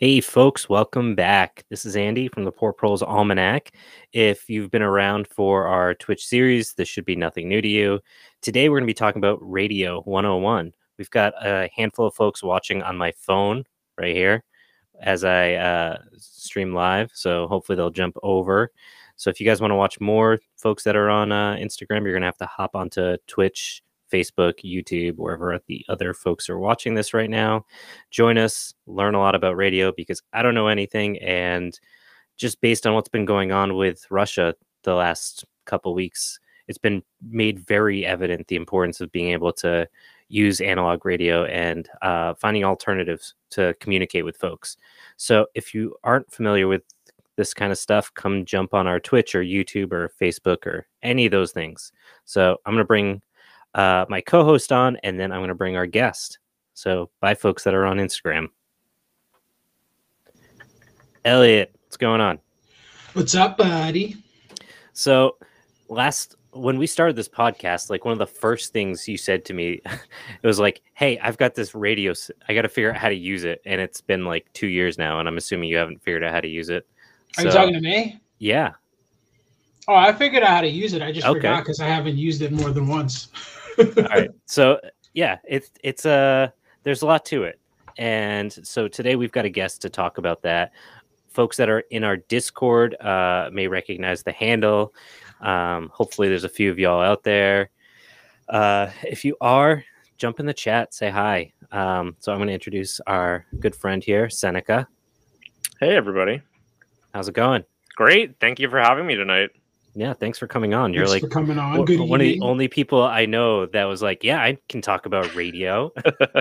Hey, folks, welcome back. This is Andy from the Poor Proles Almanac. If you've been around for our Twitch series, this should be nothing new to you. Today, we're going to be talking about Radio 101. We've got a handful of folks watching on my phone right here as I uh, stream live. So hopefully, they'll jump over. So if you guys want to watch more folks that are on uh, Instagram, you're going to have to hop onto Twitch Facebook, YouTube, wherever the other folks are watching this right now. Join us, learn a lot about radio because I don't know anything. And just based on what's been going on with Russia the last couple weeks, it's been made very evident the importance of being able to use analog radio and uh, finding alternatives to communicate with folks. So if you aren't familiar with this kind of stuff, come jump on our Twitch or YouTube or Facebook or any of those things. So I'm going to bring uh, my co host on, and then I'm going to bring our guest. So, bye, folks that are on Instagram. Elliot, what's going on? What's up, buddy? So, last when we started this podcast, like one of the first things you said to me, it was like, "Hey, I've got this radio. I got to figure out how to use it." And it's been like two years now, and I'm assuming you haven't figured out how to use it. Are so, you talking to me? Yeah. Oh, I figured out how to use it. I just okay. forgot because I haven't used it more than once. All right. So yeah, it's it's a uh, there's a lot to it, and so today we've got a guest to talk about that. Folks that are in our Discord uh, may recognize the handle. Um, hopefully, there's a few of y'all out there. Uh, if you are, jump in the chat, say hi. Um, so I'm going to introduce our good friend here, Seneca. Hey, everybody. How's it going? Great. Thank you for having me tonight yeah, thanks for coming on. You're thanks like coming on. Good one evening. of the only people I know that was like, yeah, I can talk about radio.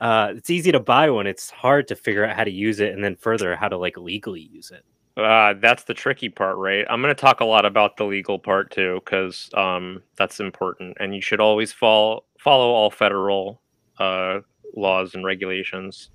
uh, it's easy to buy one. It's hard to figure out how to use it, and then further how to like legally use it. Uh, that's the tricky part, right? I'm going to talk a lot about the legal part too, because um, that's important, and you should always follow follow all federal uh, laws and regulations.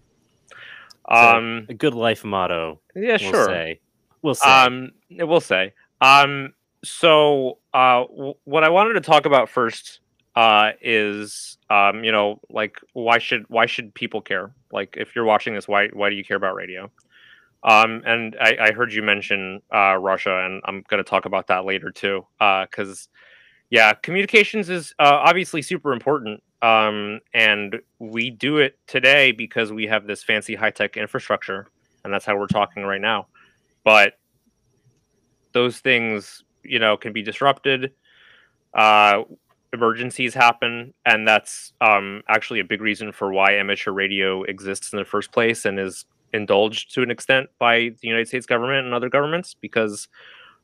Um, a good life motto. Yeah, we'll sure. Say. We'll say. Um, we'll say. Um, so uh, w- what I wanted to talk about first uh, is um, you know, like why should why should people care? Like if you're watching this, why why do you care about radio? Um, and I, I heard you mention uh, Russia, and I'm going to talk about that later too, Uh because uh, yeah, communications is uh, obviously super important, um, and we do it today because we have this fancy high tech infrastructure, and that's how we're talking right now. But those things, you know, can be disrupted. Uh, emergencies happen, and that's um, actually a big reason for why amateur radio exists in the first place and is indulged to an extent by the United States government and other governments because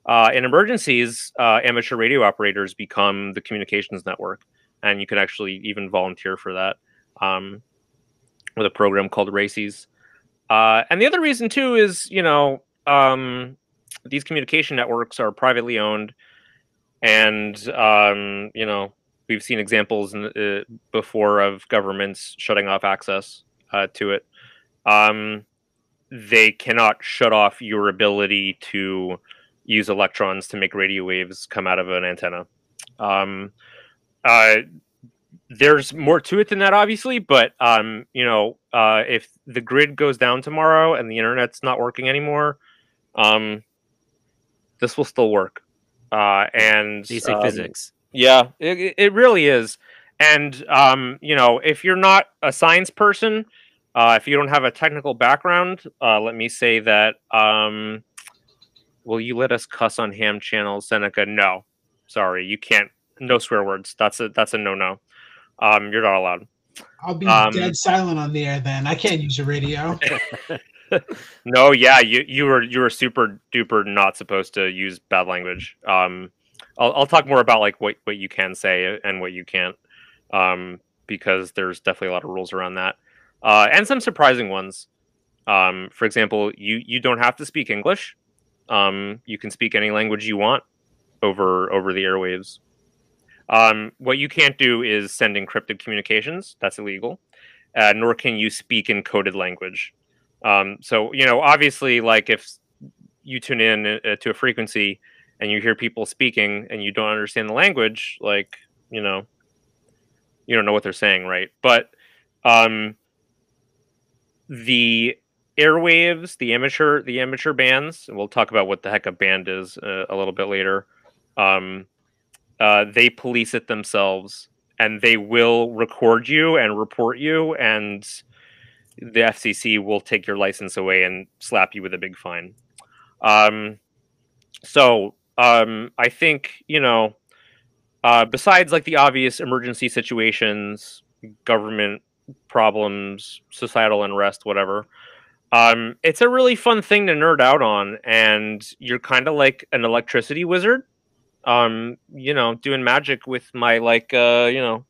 uh, in emergencies, uh, amateur radio operators become the communications network, and you can actually even volunteer for that um, with a program called RACES. Uh, and the other reason too is, you know, um, these communication networks are privately owned, and um, you know we've seen examples uh, before of governments shutting off access uh, to it. Um, they cannot shut off your ability to use electrons to make radio waves come out of an antenna. Um, uh, there's more to it than that, obviously, but um, you know, uh, if the grid goes down tomorrow and the internet's not working anymore, um, this will still work. Uh, and basic um, physics. Yeah, it, it really is. And um, you know, if you're not a science person, uh, if you don't have a technical background, uh, let me say that. Um, will you let us cuss on ham channel, Seneca? No, sorry, you can't. No swear words. That's a that's a no no. Um, you're not allowed. I'll be um, dead silent on the air then. I can't use a radio. no, yeah, you you were you were super duper not supposed to use bad language. Um, I'll I'll talk more about like what what you can say and what you can't, um, because there's definitely a lot of rules around that, uh, and some surprising ones. Um, for example, you you don't have to speak English. Um, you can speak any language you want over over the airwaves. Um, what you can't do is send encrypted communications. That's illegal. Uh, nor can you speak in coded language. Um, so you know, obviously, like if you tune in uh, to a frequency and you hear people speaking and you don't understand the language, like you know, you don't know what they're saying, right? But um, the airwaves, the amateur the amateur bands, and we'll talk about what the heck a band is uh, a little bit later. Um, uh, they police it themselves, and they will record you and report you, and the FCC will take your license away and slap you with a big fine. Um, so um, I think you know, uh, besides like the obvious emergency situations, government problems, societal unrest, whatever. Um, it's a really fun thing to nerd out on, and you're kind of like an electricity wizard. Um, you know, doing magic with my like, uh, you know,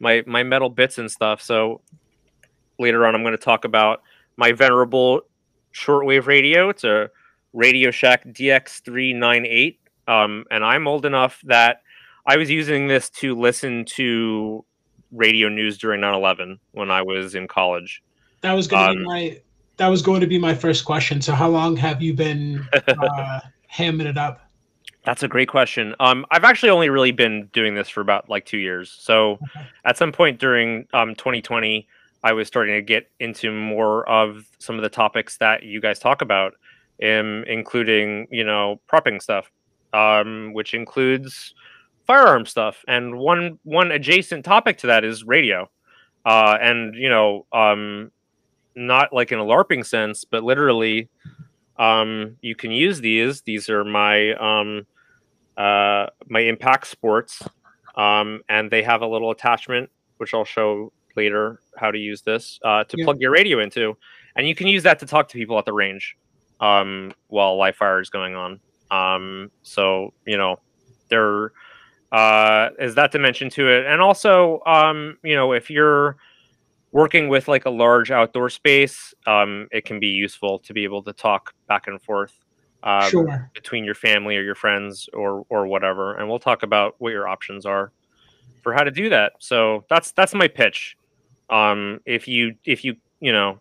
my my metal bits and stuff. So later on, I'm going to talk about my venerable shortwave radio. It's a Radio Shack DX398, um, and I'm old enough that I was using this to listen to radio news during 9/11 when I was in college. That was going to um, be my that was going to be my first question. So how long have you been uh, hamming it up? That's a great question. Um, I've actually only really been doing this for about like two years. So okay. at some point during um, 2020, I was starting to get into more of some of the topics that you guys talk about, um, including you know prepping stuff, um, which includes firearm stuff. And one one adjacent topic to that is radio, uh, and you know um, not like in a LARPing sense, but literally, um, you can use these. These are my um, uh, my impact sports, um, and they have a little attachment which I'll show later how to use this uh, to yeah. plug your radio into, and you can use that to talk to people at the range um, while live fire is going on. Um, so you know, there uh, is that dimension to it, and also um, you know if you're working with like a large outdoor space, um, it can be useful to be able to talk back and forth um, sure. between your family or your friends or or whatever. And we'll talk about what your options are for how to do that. So that's that's my pitch. Um, if you if you you know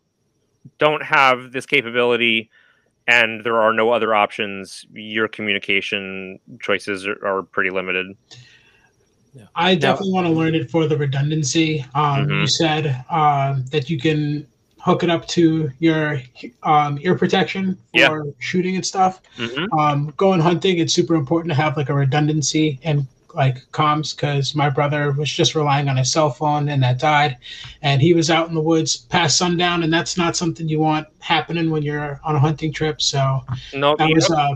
don't have this capability and there are no other options, your communication choices are, are pretty limited. I definitely want to learn it for the redundancy. Um, mm-hmm. You said uh, that you can hook it up to your um, ear protection for yeah. shooting and stuff. Mm-hmm. Um, going hunting, it's super important to have like a redundancy and like comms because my brother was just relying on his cell phone and that died, and he was out in the woods past sundown, and that's not something you want happening when you're on a hunting trip. So no, that was uh,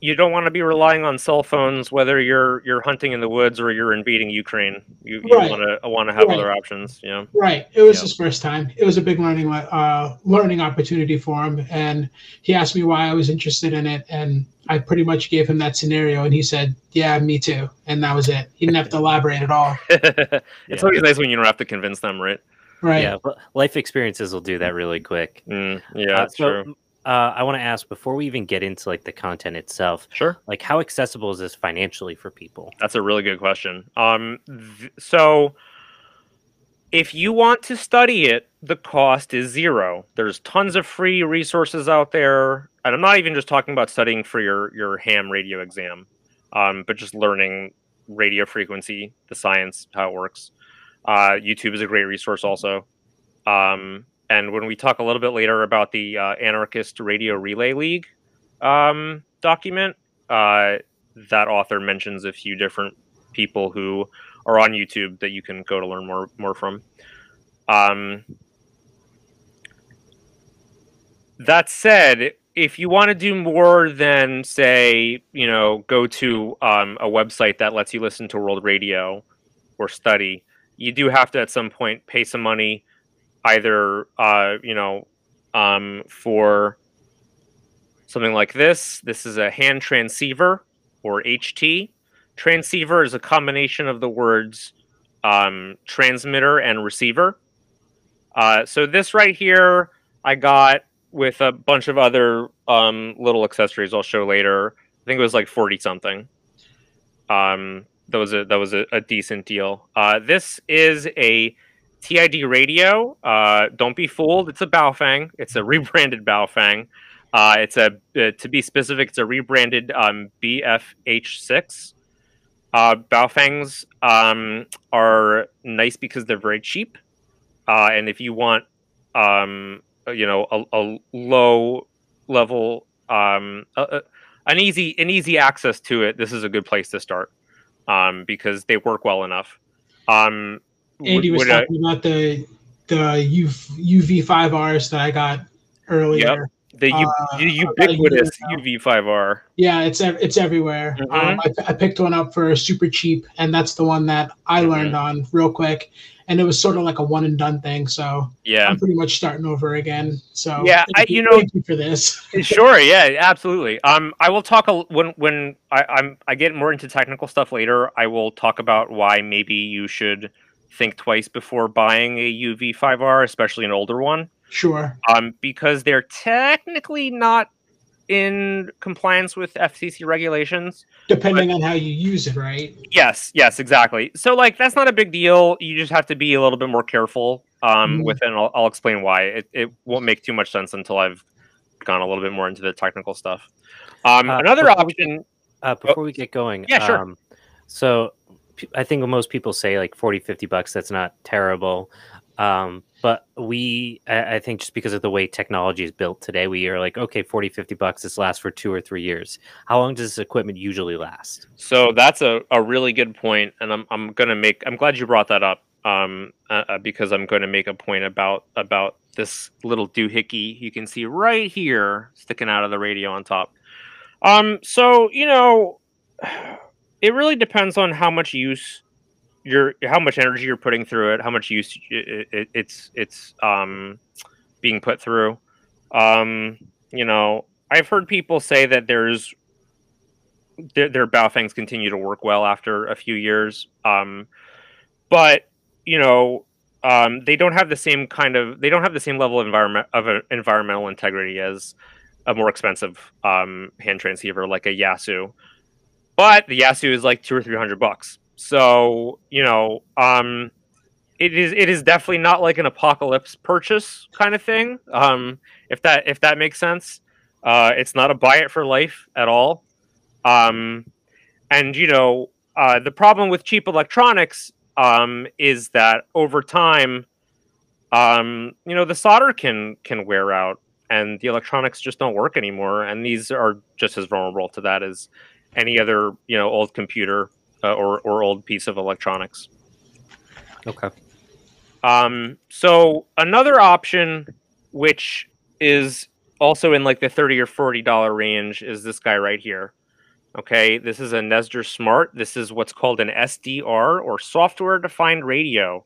you don't want to be relying on cell phones whether you're you're hunting in the woods or you're invading Ukraine. You, you right. want to want to have right. other options. Yeah. Right. It was yeah. his first time. It was a big learning uh, learning opportunity for him, and he asked me why I was interested in it, and I pretty much gave him that scenario, and he said, "Yeah, me too," and that was it. He didn't have to elaborate at all. it's yeah. always nice when you don't have to convince them, right? Right. Yeah. Life experiences will do that really quick. Mm, yeah, uh, so, true uh, I want to ask before we even get into like the content itself. Sure. Like, how accessible is this financially for people? That's a really good question. Um, th- so if you want to study it, the cost is zero. There's tons of free resources out there, and I'm not even just talking about studying for your your ham radio exam, um, but just learning radio frequency, the science, how it works. Uh, YouTube is a great resource also. Um, and when we talk a little bit later about the uh, Anarchist Radio Relay League um, document, uh, that author mentions a few different people who are on YouTube that you can go to learn more more from. Um, that said, if you want to do more than say, you know, go to um, a website that lets you listen to world radio or study, you do have to at some point pay some money either uh, you know um, for something like this. This is a hand transceiver or HT. Transceiver is a combination of the words um, transmitter and receiver. Uh, so this right here, I got with a bunch of other um, little accessories I'll show later. I think it was like forty something. Um, that was a that was a, a decent deal. Uh, this is a TID radio. Uh, don't be fooled. It's a Baofeng. It's a rebranded Baofeng. Uh, it's a uh, to be specific. It's a rebranded um, BFH6. Uh, Baofengs um, are nice because they're very cheap, uh, and if you want um, you know a, a low level um a, an easy an easy access to it this is a good place to start um because they work well enough um andy was talking I, about the the uv5rs that i got earlier yep. The U- uh, ubiquitous UV5R. Yeah, it's it's everywhere. Mm-hmm. Um, I, I, picked one up for super cheap, and that's the one that I mm-hmm. learned on real quick. And it was sort of like a one and done thing. So yeah, I'm pretty much starting over again. So yeah, I, you, know, you for this. sure, yeah, absolutely. Um, I will talk a, when when I, I'm I get more into technical stuff later. I will talk about why maybe you should think twice before buying a UV5R, especially an older one. Sure. Um, because they're technically not in compliance with FCC regulations. Depending but, on how you use it, right? Yes, yes, exactly. So, like, that's not a big deal. You just have to be a little bit more careful um, mm. with it, and I'll, I'll, explain why. It, it won't make too much sense until I've gone a little bit more into the technical stuff. Um, uh, another before option. We, uh, before oh, we get going, yeah, sure. Um, so, I think most people say like 40, 50 bucks. That's not terrible. Um, but we, I, I think just because of the way technology is built today, we are like, okay, 40, 50 bucks, this lasts for two or three years. How long does this equipment usually last? So that's a, a really good point, And I'm, I'm going to make, I'm glad you brought that up um, uh, uh, because I'm going to make a point about, about this little doohickey you can see right here sticking out of the radio on top. Um, so, you know, it really depends on how much use your how much energy you're putting through it, how much use it, it, it's it's um, being put through. Um, you know, I've heard people say that there's their, their Baofengs continue to work well after a few years, um, but you know um, they don't have the same kind of they don't have the same level of environment of environmental integrity as a more expensive um, hand transceiver like a Yaesu. But the Yaesu is like two or three hundred bucks. So you know, um, it is it is definitely not like an apocalypse purchase kind of thing. Um, if that if that makes sense, uh, it's not a buy it for life at all. Um, and you know, uh, the problem with cheap electronics um, is that over time, um, you know, the solder can can wear out, and the electronics just don't work anymore. And these are just as vulnerable to that as any other you know old computer uh, or or old piece of electronics. Okay. Um, so another option, which is also in like the thirty or forty dollar range, is this guy right here. Okay, this is a NESDR Smart. This is what's called an SDR or software defined radio.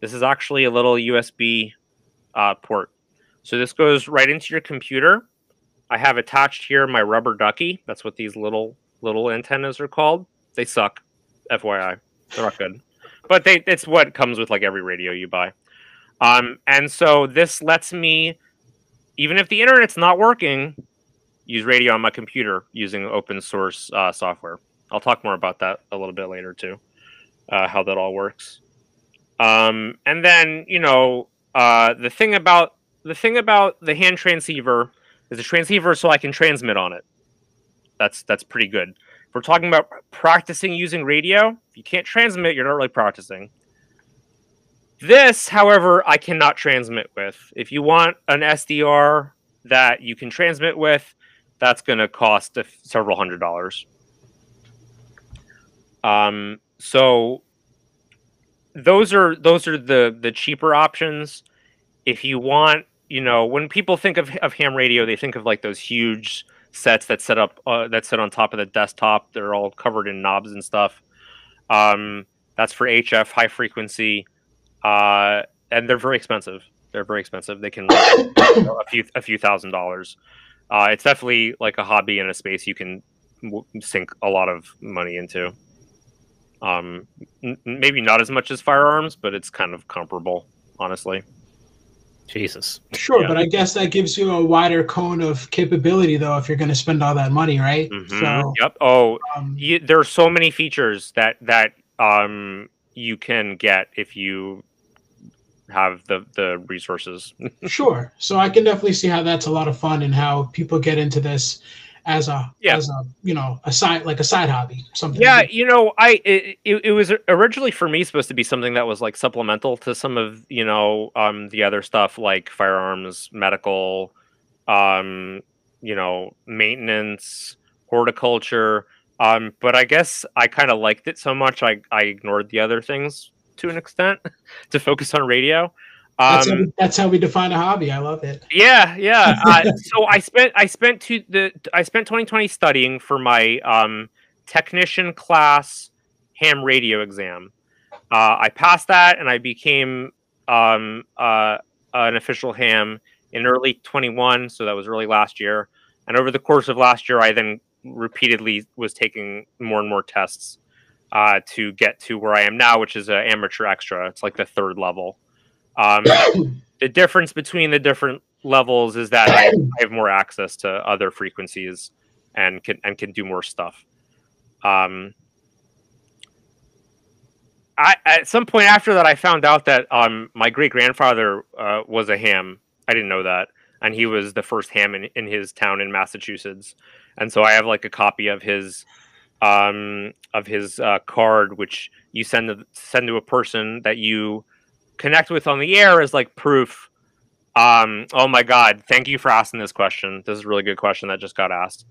This is actually a little USB uh, port. So this goes right into your computer. I have attached here my rubber ducky. That's what these little little antennas are called. They suck. FYI, they're not good, but they it's what comes with like every radio you buy. Um, and so this lets me, even if the internet's not working, use radio on my computer using open source uh, software. I'll talk more about that a little bit later too, uh, how that all works. Um, and then you know uh, the thing about the thing about the hand transceiver is a transceiver so I can transmit on it. That's that's pretty good. If we're talking about practicing using radio, if you can't transmit, you're not really practicing. This, however, I cannot transmit with. If you want an SDR that you can transmit with, that's going to cost several hundred dollars. Um, so those are those are the the cheaper options. If you want, you know, when people think of of ham radio, they think of like those huge sets that set up uh, that sit on top of the desktop. They're all covered in knobs and stuff. Um, that's for HF high frequency, uh, and they're very expensive. They're very expensive. They can you know, a few a few thousand dollars. Uh, it's definitely like a hobby in a space you can w- sink a lot of money into. Um, n- maybe not as much as firearms, but it's kind of comparable, honestly. Jesus. Sure, yeah. but I guess that gives you a wider cone of capability, though, if you're going to spend all that money, right? Mm-hmm. So, yep. Oh, um, you, there are so many features that that um, you can get if you have the the resources. sure. So I can definitely see how that's a lot of fun and how people get into this as a yeah. as a you know a side like a side hobby something. Yeah, you know, I it, it, it was originally for me supposed to be something that was like supplemental to some of you know um the other stuff like firearms, medical, um you know maintenance, horticulture. Um, but I guess I kind of liked it so much I I ignored the other things to an extent to focus on radio. That's, how we, um, that's how we define a hobby. I love it. Yeah, yeah. Uh, so I spent I spent to the I spent 2020 studying for my um, technician class ham radio exam. Uh, I passed that and I became um, uh, an official ham in early 21. So that was early last year. And over the course of last year, I then repeatedly was taking more and more tests uh, to get to where I am now, which is an amateur extra. It's like the third level. Um, the difference between the different levels is that I, have more access to other frequencies and can and can do more stuff. Um, I, at some point after that, I found out that um, my great grandfather uh, was a ham. I didn't know that, and he was the first ham in, in his town in Massachusetts. And so I have like a copy of his um, of his uh, card, which you send to, send to a person that you connect with on the air is like proof. Um, oh my God! Thank you for asking this question. This is a really good question that just got asked.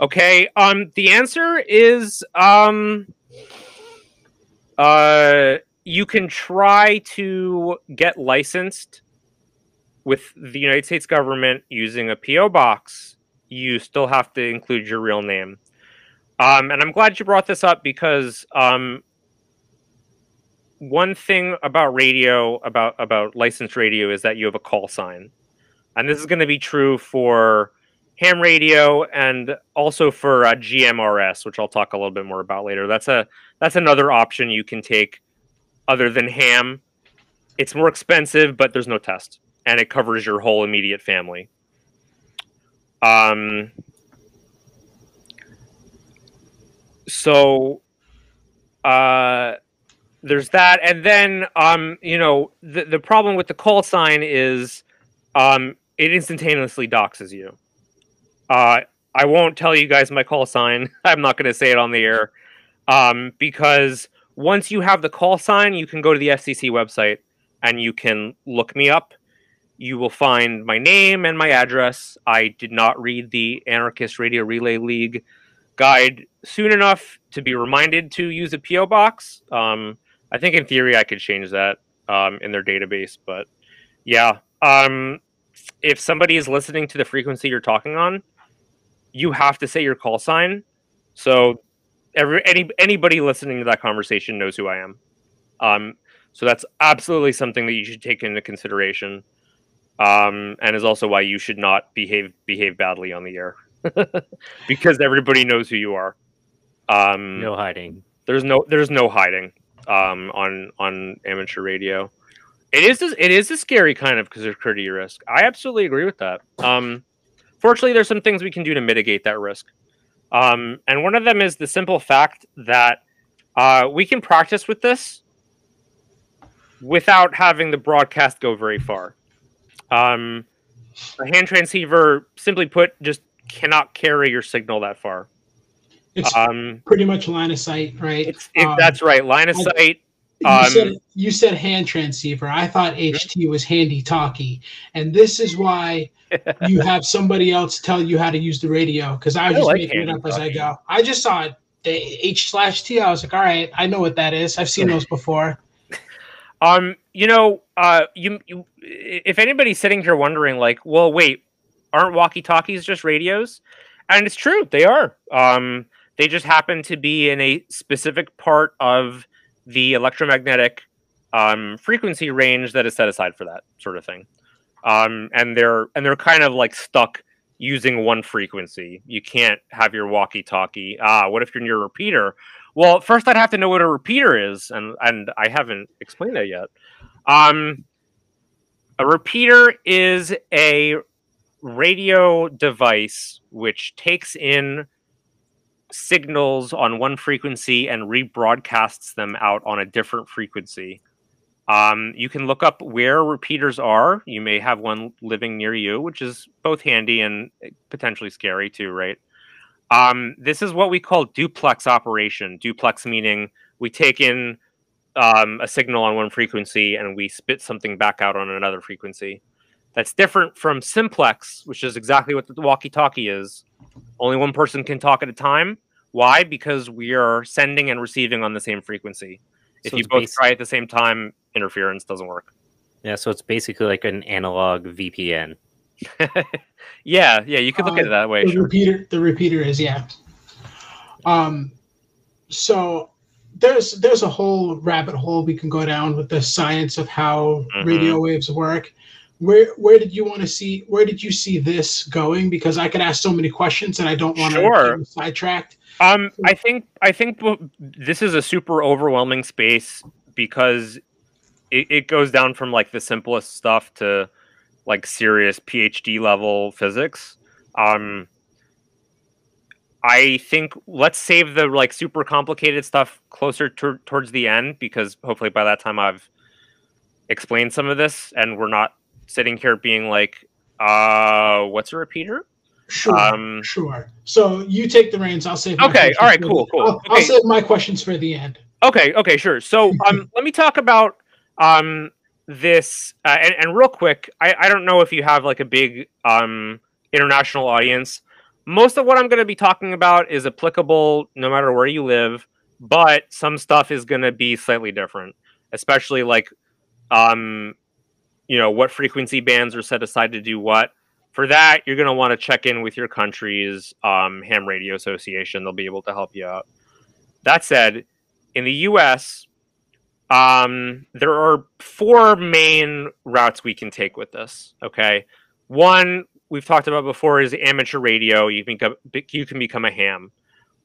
Okay. Um, the answer is um, uh, you can try to get licensed with the United States government using a PO box. You still have to include your real name. Um, and I'm glad you brought this up because um, one thing about radio about about licensed radio is that you have a call sign. And this is going to be true for ham radio and also for uh, gmrs which i'll talk a little bit more about later. That's a that's another option you can take other than ham. It's more expensive but there's no test and it covers your whole immediate family. Um so uh there's that, and then um, you know, the the problem with the call sign is um, it instantaneously doxes you. Uh, I won't tell you guys my call sign. I'm not going to say it on the air um, because once you have the call sign, you can go to the FCC website and you can look me up. You will find my name and my address. I did not read the Anarchist Radio Relay League guide soon enough to be reminded to use a PO box. Um, I think in theory I could change that um, in their database, but yeah. Um, if somebody is listening to the frequency you're talking on, you have to say your call sign. So every any anybody listening to that conversation knows who I am. Um, so that's absolutely something that you should take into consideration, um, and is also why you should not behave behave badly on the air, because everybody knows who you are. Um, no hiding. There's no there's no hiding um, on on amateur radio. It is it is a scary kind of security risk. I absolutely agree with that. Um, fortunately, there's some things we can do to mitigate that risk, um, and one of them is the simple fact that uh, we can practice with this without having the broadcast go very far. Um, a hand transceiver, simply put, just cannot carry your signal that far. It's um, pretty much line of sight, right? It, um, that's right, line of I, sight. You, um, said, you said hand transceiver. I thought HT mm-hmm. was handy talkie, and this is why you have somebody else tell you how to use the radio. Because I was I just like making it up as I go. I just saw it, the H slash T. I was like, all right, I know what that is. I've seen those before. Um, you know, uh, you, you, if anybody's sitting here wondering, like, well, wait, aren't walkie talkies just radios? And it's true, they are. Um, they just happen to be in a specific part of the electromagnetic um, frequency range that is set aside for that sort of thing. Um, and they're and they're kind of like stuck using one frequency. You can't have your walkie-talkie. Ah, what if you're near a repeater? Well, first I'd have to know what a repeater is, and and I haven't explained that yet. Um, a repeater is a radio device which takes in signals on one frequency and rebroadcasts them out on a different frequency. Um, you can look up where repeaters are. You may have one living near you, which is both handy and potentially scary too, right? Um, this is what we call duplex operation. Duplex meaning we take in um, a signal on one frequency and we spit something back out on another frequency. That's different from simplex, which is exactly what the walkie-talkie is. Only one person can talk at a time. Why? Because we are sending and receiving on the same frequency. If you both try at the same time, interference doesn't work. Yeah, so it's basically like an analog VPN. yeah, yeah, you could look uh, at it that way. The sure. repeater, the repeater is yeah. Um, so there's there's a whole rabbit hole we can go down with the science of how mm-hmm. radio waves work. Where where did you want to see? Where did you see this going? Because I could ask so many questions, and I don't want sure. to sidetracked. Um, I think I think this is a super overwhelming space because it, it goes down from like the simplest stuff to like serious PhD level physics. Um, I think let's save the like super complicated stuff closer to, towards the end because hopefully by that time I've explained some of this and we're not sitting here being like, uh, what's a repeater? Sure, um, sure. So you take the reins. I'll save. okay. All right. Cool. Cool. I'll, okay. I'll, save my questions for the end. Okay. Okay. Sure. So um, let me talk about um this uh, and, and real quick. I I don't know if you have like a big um international audience most of what I'm going to be talking about is applicable no matter where you live, but some stuff is going to be slightly different, especially like, um, you know, what frequency bands are set aside to do what. For that, you're going to want to check in with your country's um, ham radio association. They'll be able to help you out. That said, in the U.S., um, there are four main routes we can take with this. Okay, one we've talked about before is amateur radio. You can become, you can become a ham.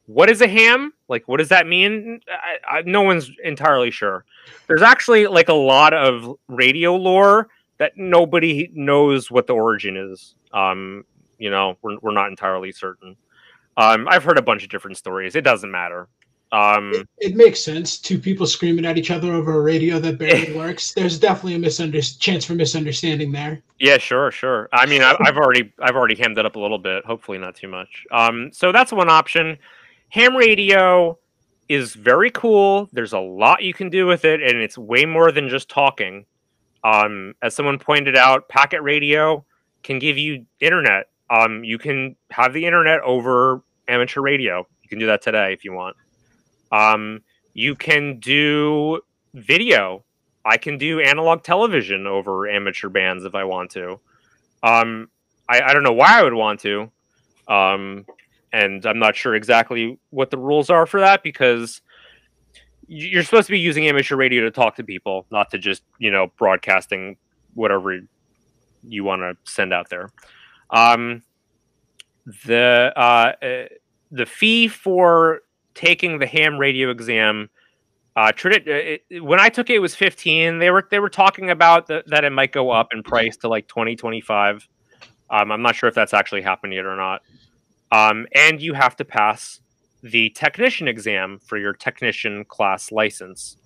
What is a ham? Like, what does that mean? I, I, no one's entirely sure. There's actually like a lot of radio lore that nobody knows what the origin is. Um, you know, we're, we're not entirely certain. Um, I've heard a bunch of different stories. It doesn't matter. Um, it, it, makes sense. Two people screaming at each other over a radio that barely works. There's definitely a misunder- chance for misunderstanding there. Yeah, sure, sure. I mean, I, have already I've already hammed it up a little bit. Hopefully, not too much. Um, so that's one option. Ham radio is very cool. There's a lot you can do with it, and it's way more than just talking. Um, as someone pointed out, packet radio can give you internet. Um, you can have the internet over amateur radio. You can do that today if you want. Um, you can do video. I can do analog television over amateur bands if I want to. Um, I, I don't know why I would want to. And I'm not sure exactly what the rules are for that because you're supposed to be using amateur radio to talk to people, not to just, you know, broadcasting whatever you want to send out there. Um, the uh, uh the fee for taking the ham radio exam. Uh, it, it, when I took it, it was 15. They were they were talking about the, that it might go up in price to like 20, 25. Um, I'm not sure if that's actually happened yet or not. Um, and you have to pass the technician exam for your technician class license.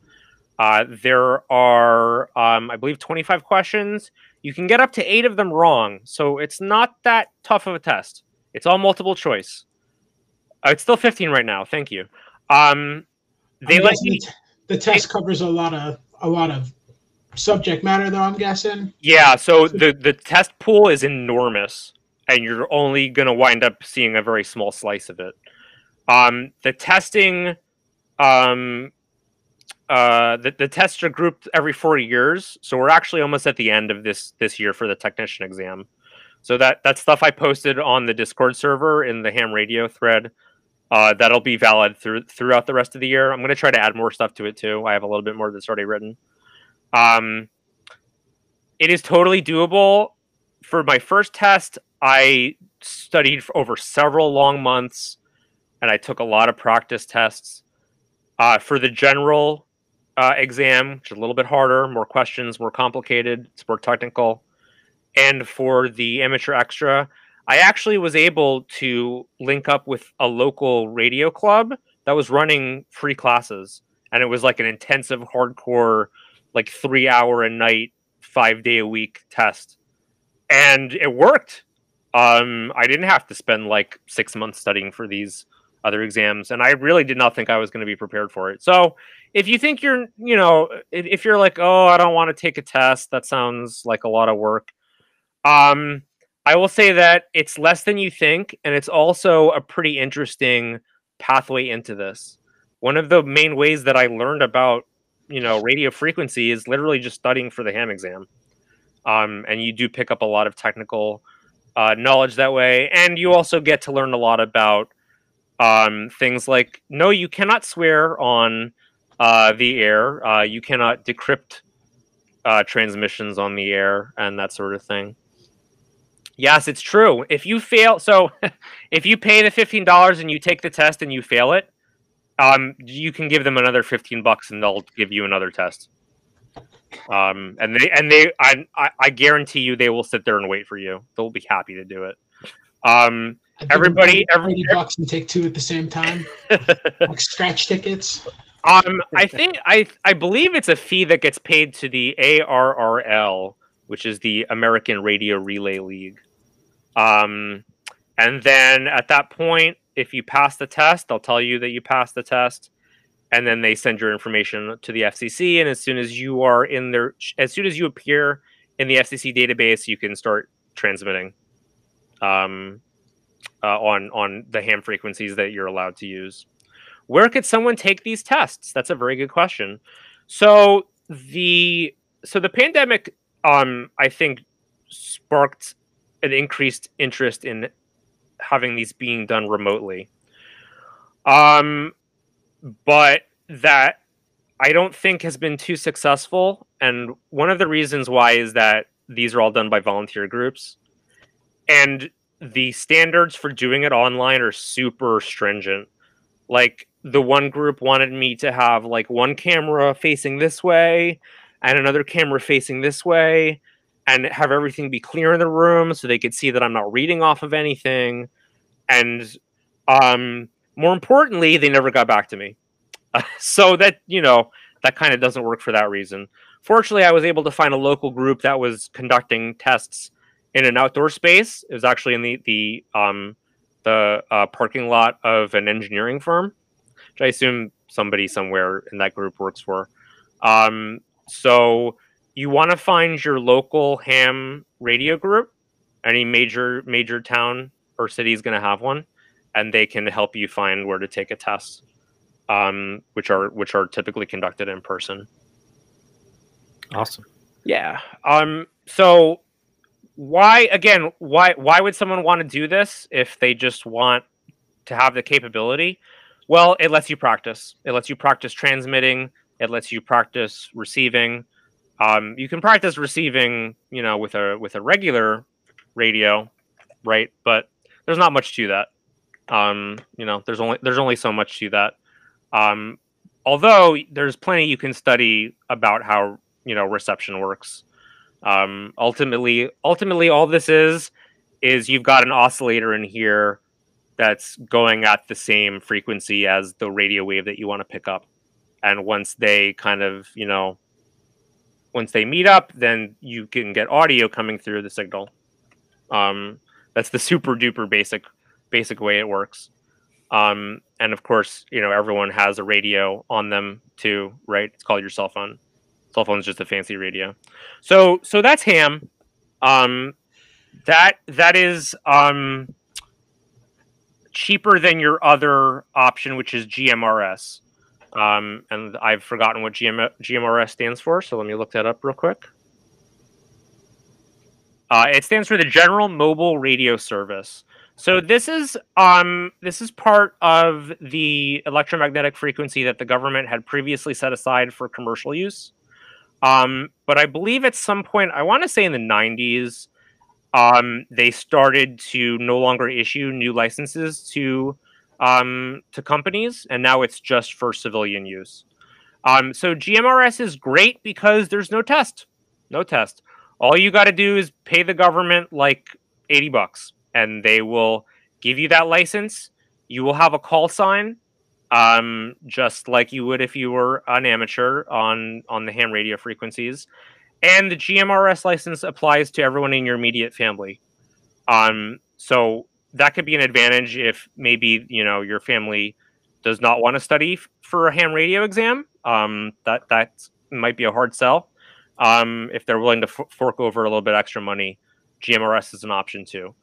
Uh, there are, um, I believe, 25 questions. You can get up to eight of them wrong, so it's not that tough of a test. It's all multiple choice. Uh, it's still 15 right now. Thank you. Um, they let me. The test covers a lot of a lot of subject matter, though. I'm guessing. Yeah. So the the test pool is enormous, and you're only going to wind up seeing a very small slice of it. Um, the testing, um, uh, the, the tests are grouped every four years, so we're actually almost at the end of this this year for the technician exam. So that that stuff I posted on the Discord server in the ham radio thread uh, that'll be valid through throughout the rest of the year. I'm going to try to add more stuff to it too. I have a little bit more that's already written. Um, it is totally doable. For my first test, I studied for over several long months, and I took a lot of practice tests. Uh, for the general uh, exam, which is a little bit harder, more questions, more complicated, it's more technical, and for the amateur extra, I actually was able to link up with a local radio club that was running free classes. And it was like an intensive, hardcore, like three hour a night, five day a week test. And it worked. Um, I didn't have to spend like six months studying for these other exams, and I really did not think I was going to be prepared for it. So, if you think you're, you know, if, you're like, oh, I don't want to take a test, that sounds like a lot of work. Um, I will say that it's less than you think, and it's also a pretty interesting pathway into this. One of the main ways that I learned about, you know, radio frequency is literally just studying for the ham exam. Um, and you do pick up a lot of technical uh, knowledge that way, and you also get to learn a lot about um, things like no, you cannot swear on uh, the air, uh, you cannot decrypt uh, transmissions on the air, and that sort of thing. Yes, it's true. If you fail, so if you pay the fifteen dollars and you take the test and you fail it, um, you can give them another fifteen bucks and they'll give you another test. Um, and they and they I, I guarantee you they will sit there and wait for you. They'll be happy to do it. Um, everybody, every bucks and take two at the same time, like scratch tickets. Um, I think I I believe it's a fee that gets paid to the ARRL, which is the American Radio Relay League. Um, and then at that point, if you pass the test, they'll tell you that you passed the test and then they send your information to the FCC. And as soon as you are in there, as soon as you appear in the FCC database, you can start transmitting um, uh, on on the ham frequencies that you're allowed to use. Where could someone take these tests? That's a very good question. So the so the pandemic, um, I think, sparked an increased interest in having these being done remotely. Um, but that I don't think has been too successful. And one of the reasons why is that these are all done by volunteer groups. And the standards for doing it online are super stringent. Like the one group wanted me to have like one camera facing this way and another camera facing this way and have everything be clear in the room so they could see that I'm not reading off of anything. And um, more importantly, they never got back to me. Uh, so that, you know, that kind of doesn't work for that reason. Fortunately, I was able to find a local group that was conducting tests in an outdoor space. It was actually in the the um, the uh, parking lot of an engineering firm, which I assume somebody somewhere in that group works for. Um, so you want to find your local ham radio group. Any major major town or city is going to have one and they can help you find where to take a test, um, which are which are typically conducted in person. Awesome. Yeah. Um. So why again? Why why would someone want to do this if they just want to have the capability? Well, it lets you practice. It lets you practice transmitting. It lets you practice receiving. Um, you can practice receiving, you know, with a with a regular radio, right? But there's not much to that. Um, you know, there's only there's only so much to that. Um, although there's plenty you can study about how you know reception works. Um, ultimately, ultimately, all this is is you've got an oscillator in here that's going at the same frequency as the radio wave that you want to pick up. And once they kind of, you know, once they meet up, then you can get audio coming through the signal. Um, that's the super duper basic basic way it works. Um, and of course, you know, everyone has a radio on them too, right? It's called your cell phone. Cell phone is just a fancy radio. So, so that's ham. Um, that that is um, cheaper than your other option, which is GMRS. Um, and I've forgotten what GM, GMRS stands for, so let me look that up real quick. Uh, it stands for the General Mobile Radio Service. So this is um this is part of the electromagnetic frequency that the government had previously set aside for commercial use. Um, but I believe at some point, I want to say in the 90s, um, they started to no longer issue new licenses to um, to companies, and now it's just for civilian use. Um, so GMRS is great because there's no test, no test. All you got to do is pay the government like 80 bucks and they will give you that license. You will have a call sign, um, just like you would if you were an amateur on on the ham radio frequencies. And the GMRS license applies to everyone in your immediate family. Um, so that could be an advantage if maybe you know your family does not want to study f- for a ham radio exam. Um, that that might be a hard sell. Um, if they're willing to f- fork over a little bit extra money, GMRS is an option too.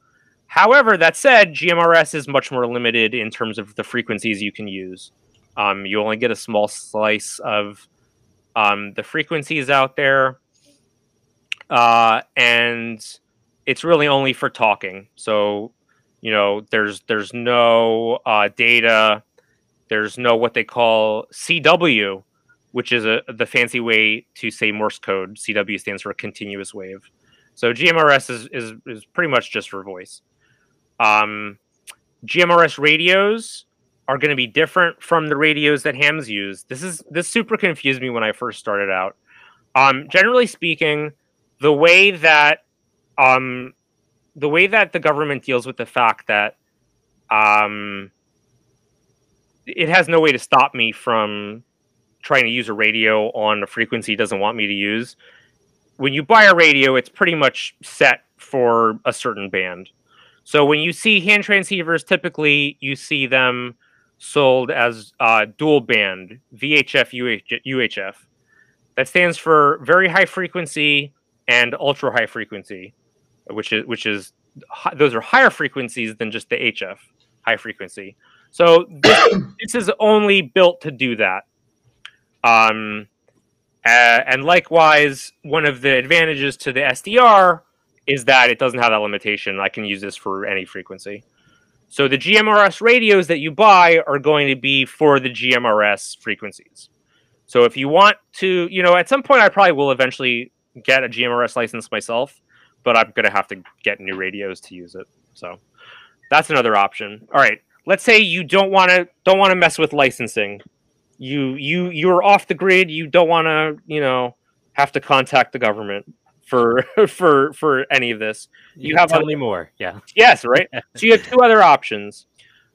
However, that said, GMRS is much more limited in terms of the frequencies you can use. Um, you only get a small slice of um, the frequencies out there, uh, and it's really only for talking. So, you know, there's there's no uh, data, there's no what they call CW, which is a the fancy way to say Morse code. CW stands for continuous wave. So GMRS is is, is pretty much just for voice. Um, GMRS radios are going to be different from the radios that hams use. This is this super confused me when I first started out. Um, generally speaking, the way that um, the way that the government deals with the fact that um, it has no way to stop me from trying to use a radio on a frequency it doesn't want me to use. When you buy a radio, it's pretty much set for a certain band. So when you see hand transceivers, typically you see them sold as uh, dual band VHF UHF. That stands for very high frequency and ultra high frequency, which is which is those are higher frequencies than just the HF high frequency. So this, this is only built to do that. Um, uh, and likewise, one of the advantages to the SDR is that it doesn't have that limitation. I can use this for any frequency. So the GMRS radios that you buy are going to be for the GMRS frequencies. So if you want to, you know, at some point I probably will eventually get a GMRS license myself, but I'm going to have to get new radios to use it. So that's another option. All right. Let's say you don't want to don't want to mess with licensing. You you you're off the grid, you don't want to, you know, have to contact the government for for for any of this. You, you have tell me more. Yeah. Yes, right. so you have two other options.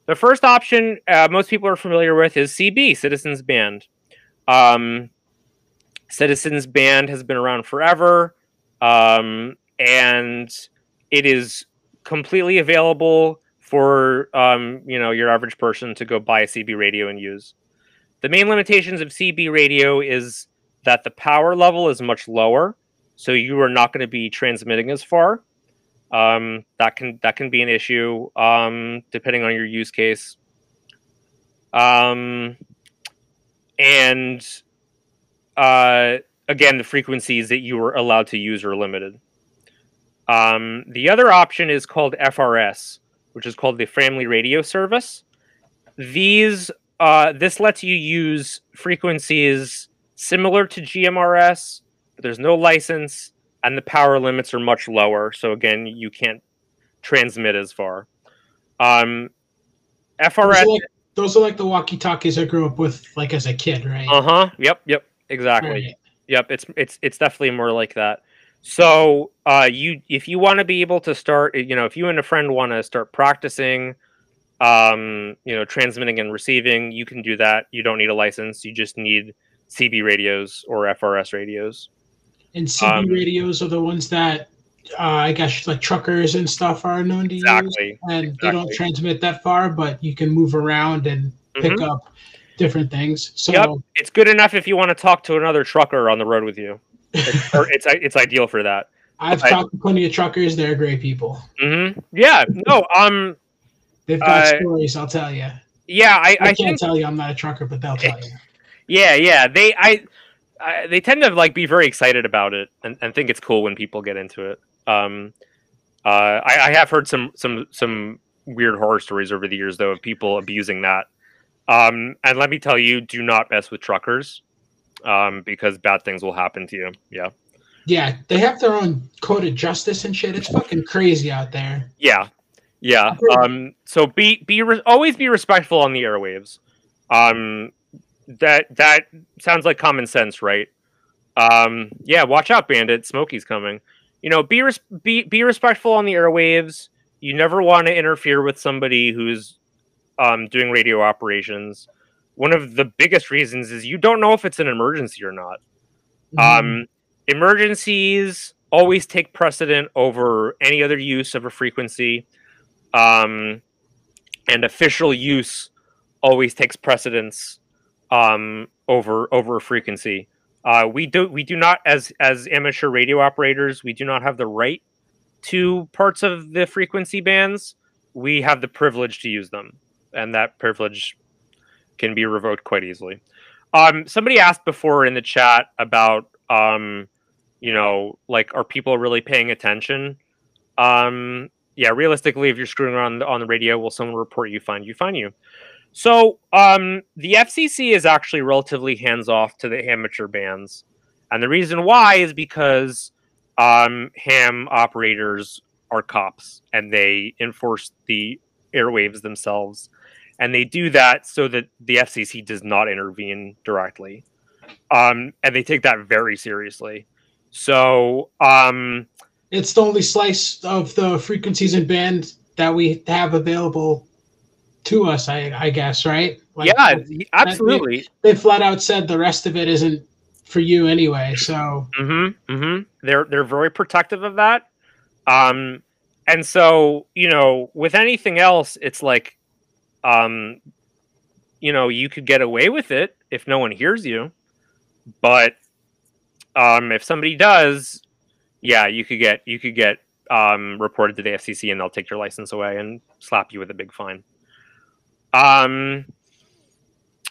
The first option uh, most people are familiar with is CB, Citizens Band. Um, Citizens Band has been around forever, um, and it is completely available for um, you know your average person to go buy a CB radio and use. The main limitations of CB radio is that the power level is much lower so you are not going to be transmitting as far. Um, that can that can be an issue um, depending on your use case. Um, and uh, again, the frequencies that you are allowed to use are limited. Um, the other option is called FRS, which is called the Family Radio Service. These uh, this lets you use frequencies similar to GMRS there's no license and the power limits are much lower. So again, you can't transmit as far. Um, FRS. Those are, like, those are like the walkie talkies I grew up with, like as a kid, right? Uh huh. Yep. Yep. Exactly. Right. Yep. It's it's it's definitely more like that. So uh, you if you want to be able to start, you know, if you and a friend want to start practicing, um, you know, transmitting and receiving, you can do that. You don't need a license. You just need CB radios or FRS radios. And CB um, radios are the ones that uh, I guess like truckers and stuff are known to exactly, use, and exactly. they don't transmit that far, but you can move around and pick mm-hmm. up different things. So yep. it's good enough if you want to talk to another trucker on the road with you. It's it's, it's ideal for that. I've talked to plenty of truckers; they're great people. Mm-hmm. Yeah, no, um, they've got uh, stories. I'll tell you. Yeah, I, I, I can't think, tell you I'm not a trucker, but they'll tell you. Yeah, yeah, they I I, they tend to like be very excited about it and, and think it's cool when people get into it. Um, uh, I, I, have heard some some some weird horror stories over the years though of people abusing that. Um, and let me tell you, do not mess with truckers um, because bad things will happen to you. Yeah. Yeah, they have their own code of justice and shit. It's fucking crazy out there. Yeah, yeah. Um, so be be re- always be respectful on the airwaves. Um, that that sounds like common sense, right? Um, yeah, watch out, Bandit. Smokey's coming. You know, be res- be be respectful on the airwaves. You never want to interfere with somebody who's um, doing radio operations. One of the biggest reasons is you don't know if it's an emergency or not. Mm. Um, emergencies always take precedent over any other use of a frequency. Um, and official use always takes precedence um, over over a frequency. Uh, we do we do not as as amateur radio operators we do not have the right to parts of the frequency bands. We have the privilege to use them, and that privilege can be revoked quite easily. Um, somebody asked before in the chat about um, you know, like are people really paying attention? Um, yeah, realistically, if you're screwing around on the radio, will someone report you? Find you? Find you? So um, the FCC is actually relatively hands off to the amateur bands, and the reason why is because um, ham operators are cops and they enforce the airwaves themselves, and they do that so that the FCC does not intervene directly, um, and they take that very seriously. So um, it's the only slice of the frequencies and band that we have available to us. I, I guess, right? Like, yeah, absolutely. They, they, flat out said the rest of it isn't for you anyway. So mm-hmm, mm-hmm. they're they're very protective of that. Um, and so you know, with anything else, it's like, um, you know, you could get away with it if no one hears you, but um, if somebody does, yeah, you could get you could get um, reported to the FCC and they'll take your license away and slap you with a big fine. Um,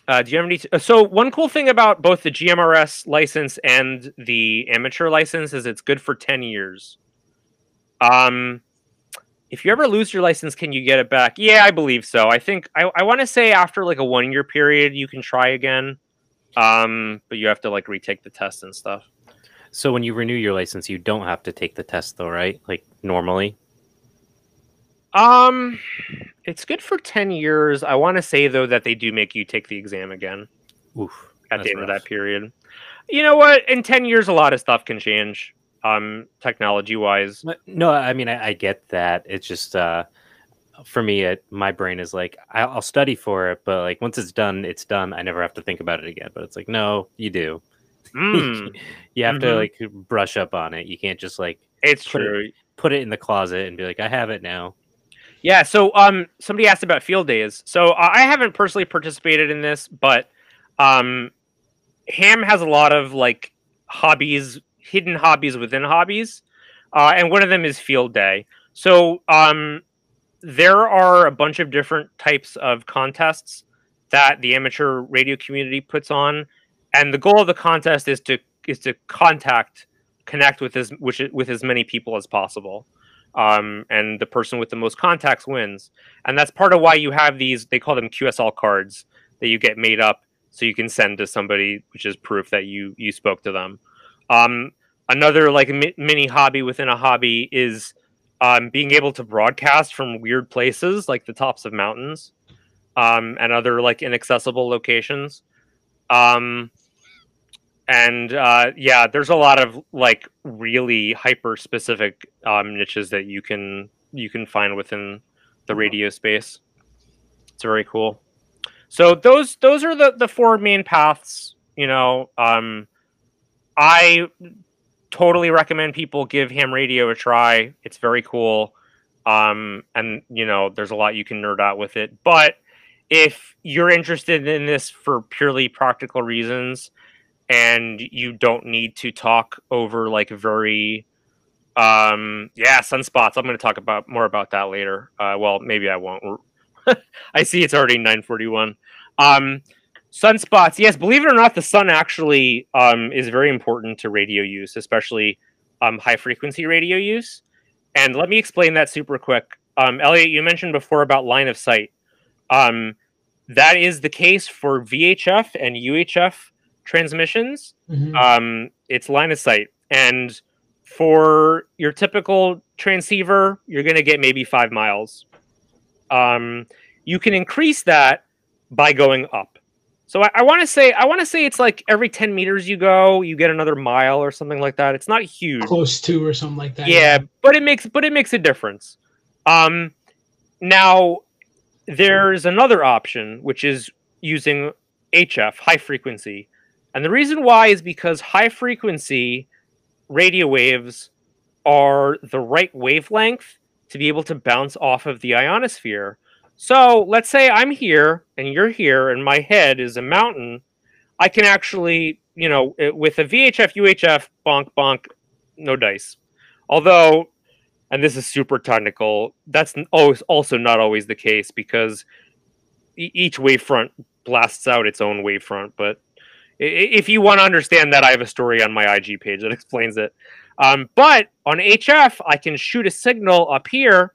uh, do you have any? T- so one cool thing about both the GMRS license and the amateur license is it's good for ten years. Um, if you ever lose your license, can you get it back? Yeah, I believe so. I think I, I want to say after like a one year period, you can try again. Um, but you have to like retake the test and stuff. So when you renew your license, you don't have to take the test though, right? Like normally? Um it's good for 10 years. I want to say though that they do make you take the exam again. Oof. At the end rough. of that period. You know what? In 10 years a lot of stuff can change um technology wise. No, I mean I, I get that. It's just uh for me, it, my brain is like, I'll study for it, but like once it's done, it's done. I never have to think about it again. But it's like, no, you do. Mm. you have mm-hmm. to like brush up on it. You can't just like it's put true. It, put it in the closet and be like, I have it now. Yeah. So um, somebody asked about field days. So uh, I haven't personally participated in this, but um, Ham has a lot of like hobbies, hidden hobbies within hobbies, uh, and one of them is field day. So um, there are a bunch of different types of contests that the amateur radio community puts on and the goal of the contest is to is to contact connect with as which with as many people as possible um, and the person with the most contacts wins. And that's part of why you have these they call them qsl cards that you get made up so you can send to somebody which is proof that you you spoke to them. Um, another like mi- mini hobby within a hobby is um, being able to broadcast from weird places like the tops of mountains um, and other like inaccessible locations. Um, and uh, yeah, there's a lot of like really hyper specific um, niches that you can you can find within the mm-hmm. radio space. It's very cool. So those those are the the four main paths. You know, um, I totally recommend people give ham radio a try. It's very cool. Um, and you know, there's a lot you can nerd out with it. But if you're interested in this for purely practical reasons, and you don't need to talk over like very um yeah sunspots. I'm going to talk about more about that later. Uh well maybe i won't. I see it's already 941 um sunspots yes believe it or not the sun actually um is very important to radio use especially um high frequency radio use. And let me explain that super quick. Um elliot you mentioned before about line of sight. Um that is the case for vhf and uhf transmissions, mm-hmm. um, it's line of sight. And for your typical transceiver, you're going to get maybe five miles. Um, you can increase that by going up. So I, I want to say I want to say it's like every 10 meters you go, you get another mile or something like that. It's not huge. Close to or something like that. Yeah, but it makes but it makes a difference. Um now there's another option which is using HF, high frequency. And the reason why is because high frequency radio waves are the right wavelength to be able to bounce off of the ionosphere. So let's say I'm here and you're here, and my head is a mountain. I can actually, you know, with a VHF UHF bonk bonk, no dice. Although, and this is super technical, that's always oh, also not always the case because each wavefront blasts out its own wavefront. But if you want to understand that, I have a story on my IG page that explains it. Um, but on HF, I can shoot a signal up here,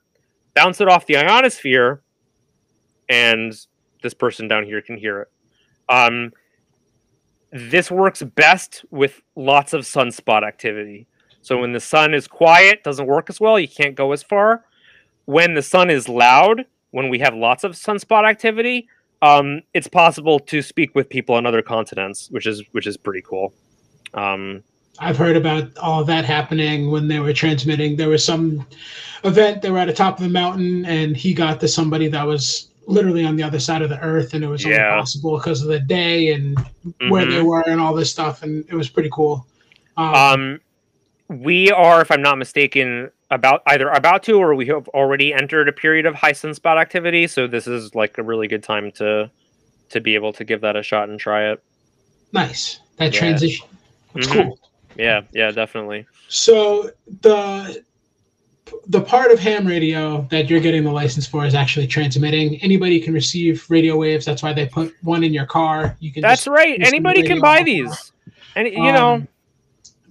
bounce it off the ionosphere, and this person down here can hear it. Um, this works best with lots of sunspot activity. So when the sun is quiet, doesn't work as well. You can't go as far. When the sun is loud, when we have lots of sunspot activity, um, it's possible to speak with people on other continents, which is which is pretty cool. Um, I've heard about all of that happening when they were transmitting. There was some event, they were at the top of the mountain, and he got to somebody that was literally on the other side of the earth, and it was yeah. only possible because of the day and mm-hmm. where they mm-hmm. were and all this stuff, and it was pretty cool. Um, um, we are, if I'm not mistaken, about either about to or we have already entered a period of high sunspot activity. So this is like a really good time to to be able to give that a shot and try it. Nice. That yeah. transition. That's mm-hmm. cool. Yeah, yeah, definitely. So the the part of ham radio that you're getting the license for is actually transmitting. Anybody can receive radio waves. That's why they put one in your car. You can. That's right. Anybody can buy these. And you um, know.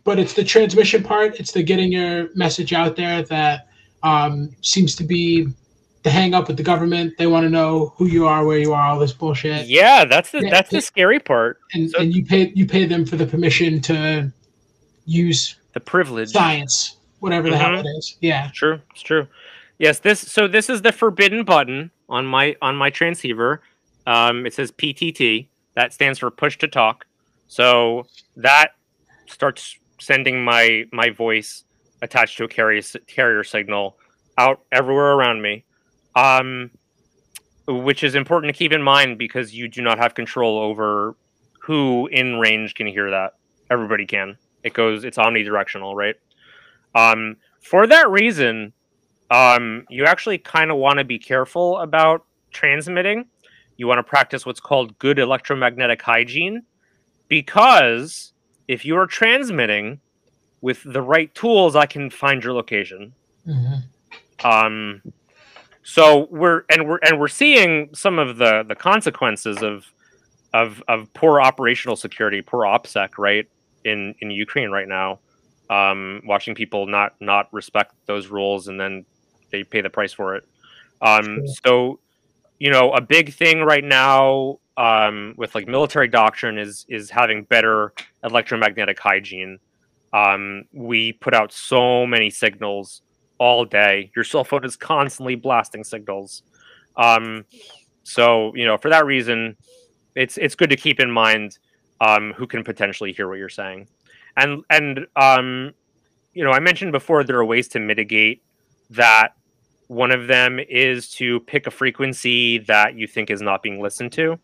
But it's the transmission part. It's the getting your message out there that um, seems to be the hang up with the government. They want to know who you are, where you are, all this bullshit. Yeah, that's the yeah, that's the scary part. And, so, and you pay you pay them for the permission to use the privilege science, whatever the mm-hmm. hell it is. Yeah, it's true. It's true. Yes, this so this is the forbidden button on my on my transceiver. Um, it says PTT. That stands for push to talk. So that starts sending my my voice attached to a carrier carrier signal out everywhere around me. Um, which is important to keep in mind because you do not have control over who in range can hear that. Everybody can. It goes, it's omnidirectional, right? Um, for that reason, um, you actually kind of want to be careful about transmitting. You want to practice what's called good electromagnetic hygiene because if you are transmitting with the right tools, I can find your location. Mm-hmm. Um, so we're and we're and we're seeing some of the the consequences of of of poor operational security, poor OPSEC, right? in in Ukraine right now. Um, watching people not not respect those rules and then they pay the price for it. Um, so, you know, a big thing right now um, with like military doctrine is is having better electromagnetic hygiene. Um, we put out so many signals all day. Your cell phone is constantly blasting signals. Um, so, you know, for that reason, it's it's good to keep in mind um, who can potentially hear what you're saying. And and um, you know, I mentioned before there are ways to mitigate that. One of them is to pick a frequency that you think is not being listened to.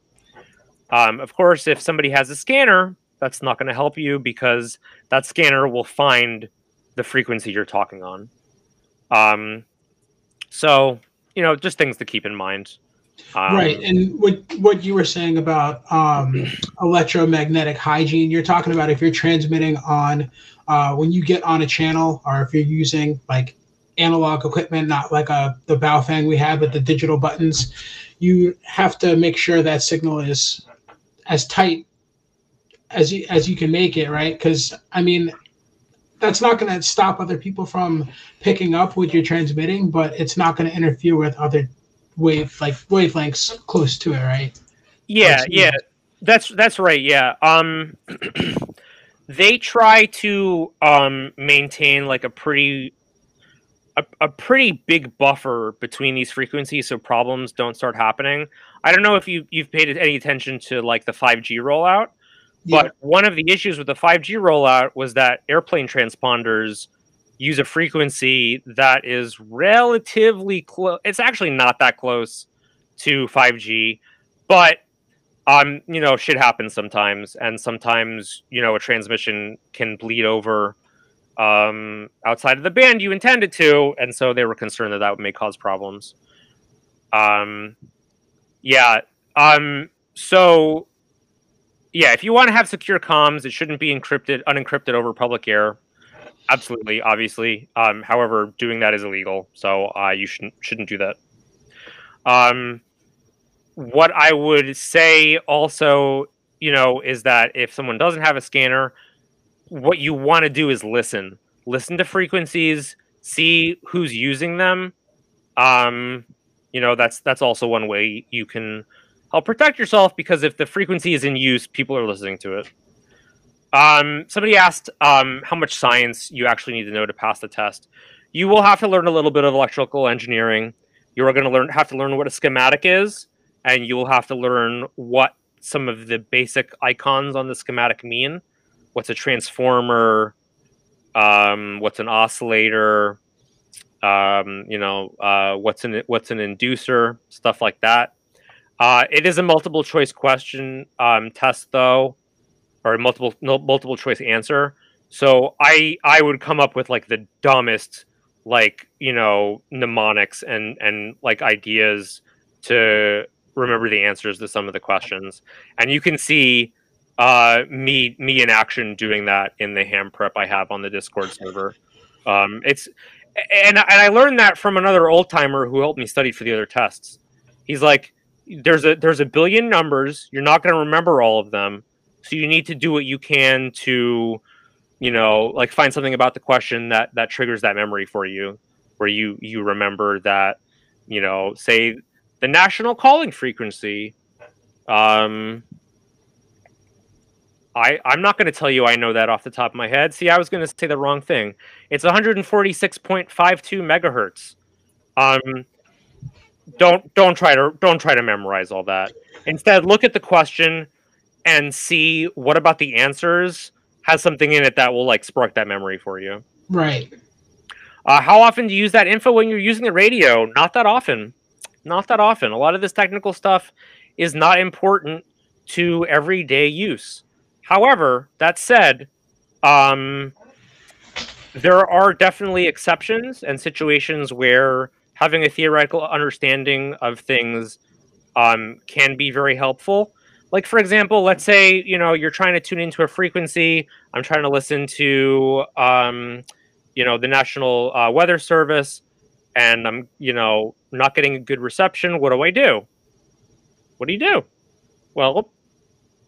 Um, of course, if somebody has a scanner, that's not going to help you because that scanner will find the frequency you're talking on. Um, so, you know, just things to keep in mind. Um, right, and what what you were saying about um, electromagnetic hygiene, you're talking about if you're transmitting on uh, when you get on a channel, or if you're using like analog equipment, not like a the Baofeng we have, but the digital buttons, you have to make sure that signal is as tight as you as you can make it, right? Because I mean, that's not going to stop other people from picking up what you're transmitting, but it's not going to interfere with other wave like wavelengths close to it, right? Yeah, yeah. That's that's right. Yeah. Um they try to um maintain like a pretty a, a pretty big buffer between these frequencies so problems don't start happening. I don't know if you you've paid any attention to like the 5G rollout, yeah. but one of the issues with the 5G rollout was that airplane transponders use a frequency that is relatively close. It's actually not that close to 5G, but um, you know, shit happens sometimes, and sometimes you know a transmission can bleed over um, outside of the band you intended to, and so they were concerned that that may cause problems. Um, yeah. Um, so yeah, if you want to have secure comms, it shouldn't be encrypted, unencrypted over public air. Absolutely, obviously. Um, however, doing that is illegal, so uh, you shouldn't shouldn't do that. Um, what I would say also, you know, is that if someone doesn't have a scanner, what you want to do is listen. Listen to frequencies, see who's using them. Um, you know, that's that's also one way you can help protect yourself because if the frequency is in use, people are listening to it. Um, somebody asked um, how much science you actually need to know to pass the test. You will have to learn a little bit of electrical engineering. You are going to learn have to learn what a schematic is, and you will have to learn what some of the basic icons on the schematic mean what's a transformer, um, what's an oscillator, um, you know, uh, what's an what's an inducer, stuff like that. Uh, it is a multiple choice question um, test though, or multiple no, multiple choice answer. So I I would come up with like the dumbest like you know mnemonics and and like ideas to remember the answers to some of the questions, and you can see uh, me me in action doing that in the ham prep I have on the Discord server. Um, it's and and I learned that from another old timer who helped me study for the other tests. He's like, there's a there's a billion numbers. You're not going to remember all of them, so you need to do what you can to, you know, like find something about the question that that triggers that memory for you, where you you remember that, you know, say the national calling frequency. Um, I, I'm not going to tell you I know that off the top of my head. See, I was going to say the wrong thing. It's 146.52 megahertz. Um, don't don't try to don't try to memorize all that. Instead, look at the question and see what about the answers has something in it that will like spark that memory for you. Right. Uh, how often do you use that info when you're using the radio? Not that often. Not that often. A lot of this technical stuff is not important to everyday use. However, that said, um, there are definitely exceptions and situations where having a theoretical understanding of things um, can be very helpful. Like, for example, let's say you know you're trying to tune into a frequency. I'm trying to listen to um, you know the National uh, Weather Service, and I'm you know not getting a good reception. What do I do? What do you do? Well,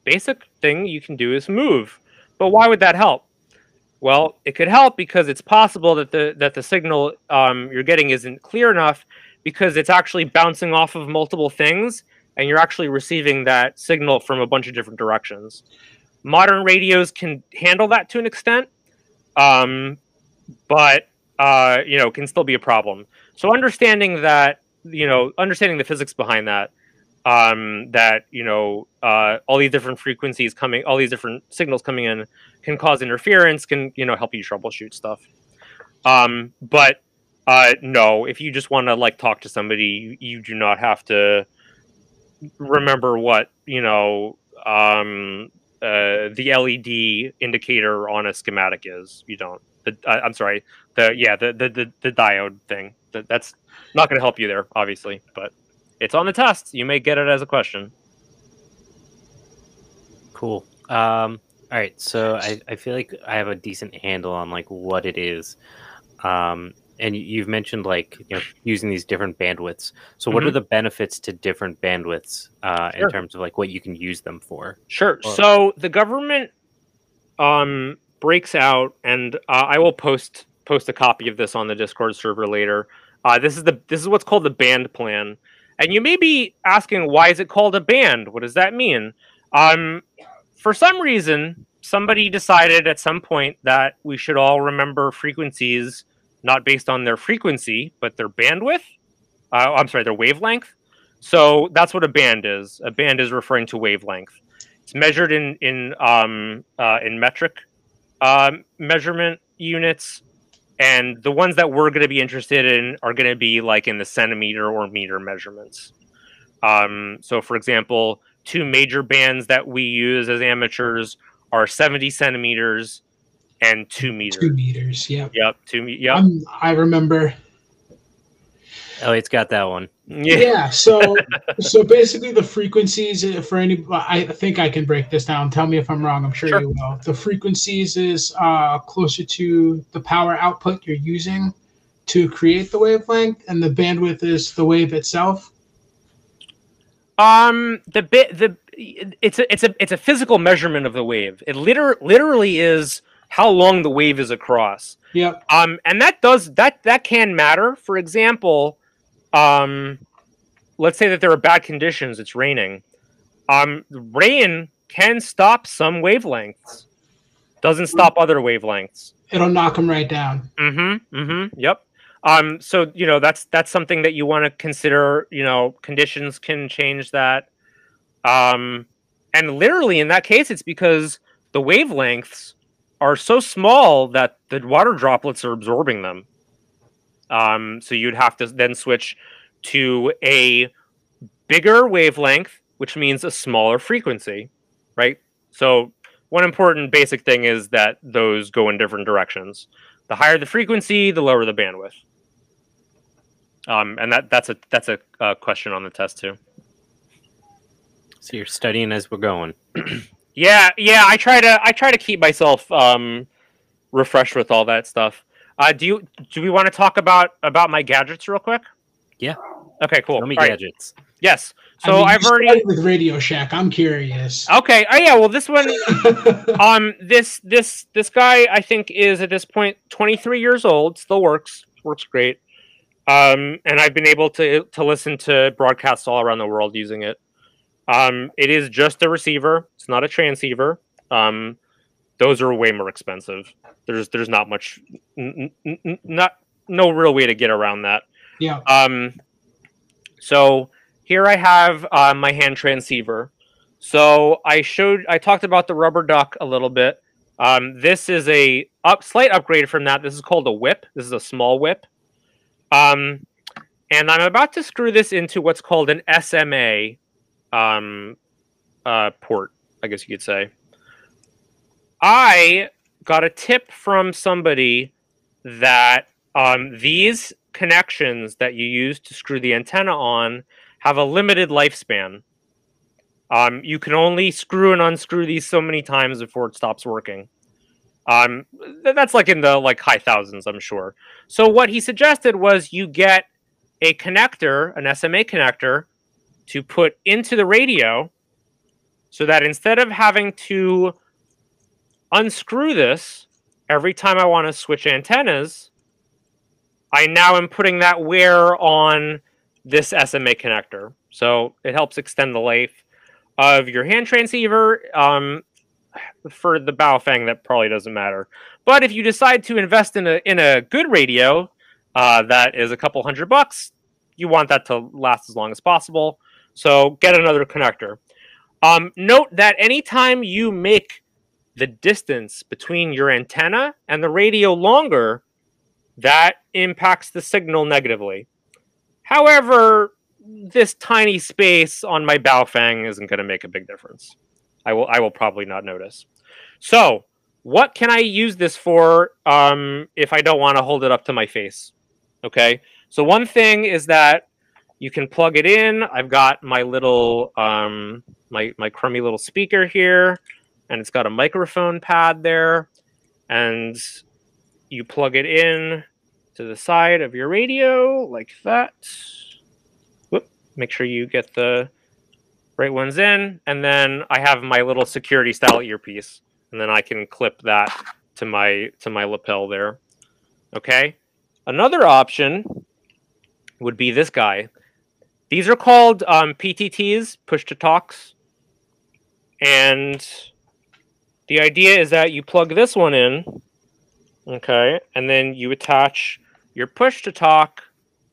basic thing you can do is move. But why would that help? Well, it could help because it's possible that the that the signal um, you're getting isn't clear enough because it's actually bouncing off of multiple things and you're actually receiving that signal from a bunch of different directions. Modern radios can handle that to an extent, um, but uh, you know can still be a problem. So understanding that you know understanding the physics behind that um, that you know uh, all these different frequencies coming, all these different signals coming in can cause interference, can you know help you troubleshoot stuff. Um, but uh, no, if you just want to like talk to somebody, you, you, do not have to remember what you know um, uh, the LED indicator on a schematic is. You don't. The, uh, I'm sorry. The yeah the the the, the diode thing. That, that's not going to help you there, obviously, but. It's on the test. You may get it as a question. Cool. Um, all right. So I, I feel like I have a decent handle on like what it is. Um, and you've mentioned like you know using these different bandwidths. So what mm-hmm. are the benefits to different bandwidths uh, sure. in terms of like what you can use them for? Sure. Or- so the government um, breaks out, and uh, I will post post a copy of this on the Discord server later. Uh, this is the this is what's called the band plan. And you may be asking, why is it called a band? What does that mean? Um, for some reason, somebody decided at some point that we should all remember frequencies not based on their frequency, but their bandwidth. Uh, I'm sorry, their wavelength. So that's what a band is. A band is referring to wavelength. It's measured in in um, uh, in metric um, measurement units, and the ones that we're going to be interested in are going to be like in the centimeter or meter measurements. Um, so, for example, two major bands that we use as amateurs are 70 centimeters and two meters. Two meters. Yep. Yep. Two. Yep. I remember. Oh, it's got that one. Yeah. yeah so, so basically, the frequencies uh, for any, I think I can break this down. Tell me if I'm wrong. I'm sure, sure. you will. The frequencies is uh, closer to the power output you're using to create the wavelength, and the bandwidth is the wave itself. Um, the bit the it's a it's a it's a physical measurement of the wave. It liter- literally is how long the wave is across. Yep. Um, and that does that that can matter. For example, um, let's say that there are bad conditions. It's raining. Um, rain can stop some wavelengths. Doesn't stop other wavelengths. It'll knock them right down. Mm-hmm. Mm-hmm. Yep. Um, so you know that's that's something that you want to consider. You know, conditions can change that. Um, and literally in that case, it's because the wavelengths are so small that the water droplets are absorbing them. Um, so you'd have to then switch to a bigger wavelength, which means a smaller frequency, right? So one important basic thing is that those go in different directions. The higher the frequency, the lower the bandwidth. Um, and that that's a that's a uh, question on the test too. So you're studying as we're going. yeah, yeah. I try to I try to keep myself um, refreshed with all that stuff. Uh, do you do we want to talk about about my gadgets real quick? Yeah. Okay. Cool. Show me all gadgets. Right. Yes. So I mean, I've already with Radio Shack. I'm curious. Okay. Oh yeah. Well, this one, um, this this this guy I think is at this point 23 years old. Still works. Works great. Um, and I've been able to to listen to broadcasts all around the world using it. Um, it is just a receiver. It's not a transceiver. Um, those are way more expensive. There's there's not much, n- n- not no real way to get around that. Yeah. Um. So here I have uh, my hand transceiver. So I showed I talked about the rubber duck a little bit. Um, this is a up slight upgrade from that. This is called a whip. This is a small whip. Um, and I'm about to screw this into what's called an SMA um, uh, port, I guess you could say. I got a tip from somebody that um, these connections that you use to screw the antenna on have a limited lifespan. Um, you can only screw and unscrew these so many times before it stops working. Um, that's like in the like high thousands, I'm sure. So what he suggested was you get a connector, an SMA connector, to put into the radio, so that instead of having to unscrew this every time I want to switch antennas, I now am putting that wear on this SMA connector. So it helps extend the life of your hand transceiver. Um, for the Baofeng, that probably doesn't matter. But if you decide to invest in a in a good radio uh, that is a couple hundred bucks, you want that to last as long as possible. So get another connector. Um, note that anytime you make the distance between your antenna and the radio longer, that impacts the signal negatively. However, this tiny space on my Baofeng isn't going to make a big difference. I will I will probably not notice. So, what can I use this for um, if I don't want to hold it up to my face? Okay. So one thing is that you can plug it in. I've got my little um, my my crummy little speaker here, and it's got a microphone pad there, and you plug it in to the side of your radio like that. Whoop. Make sure you get the right one's in, and then I have my little security style earpiece, and then I can clip that to my to my lapel there. Okay. Another option would be this guy. These are called um, PTTs, push to talks, and the idea is that you plug this one in, okay, and then you attach your push to talk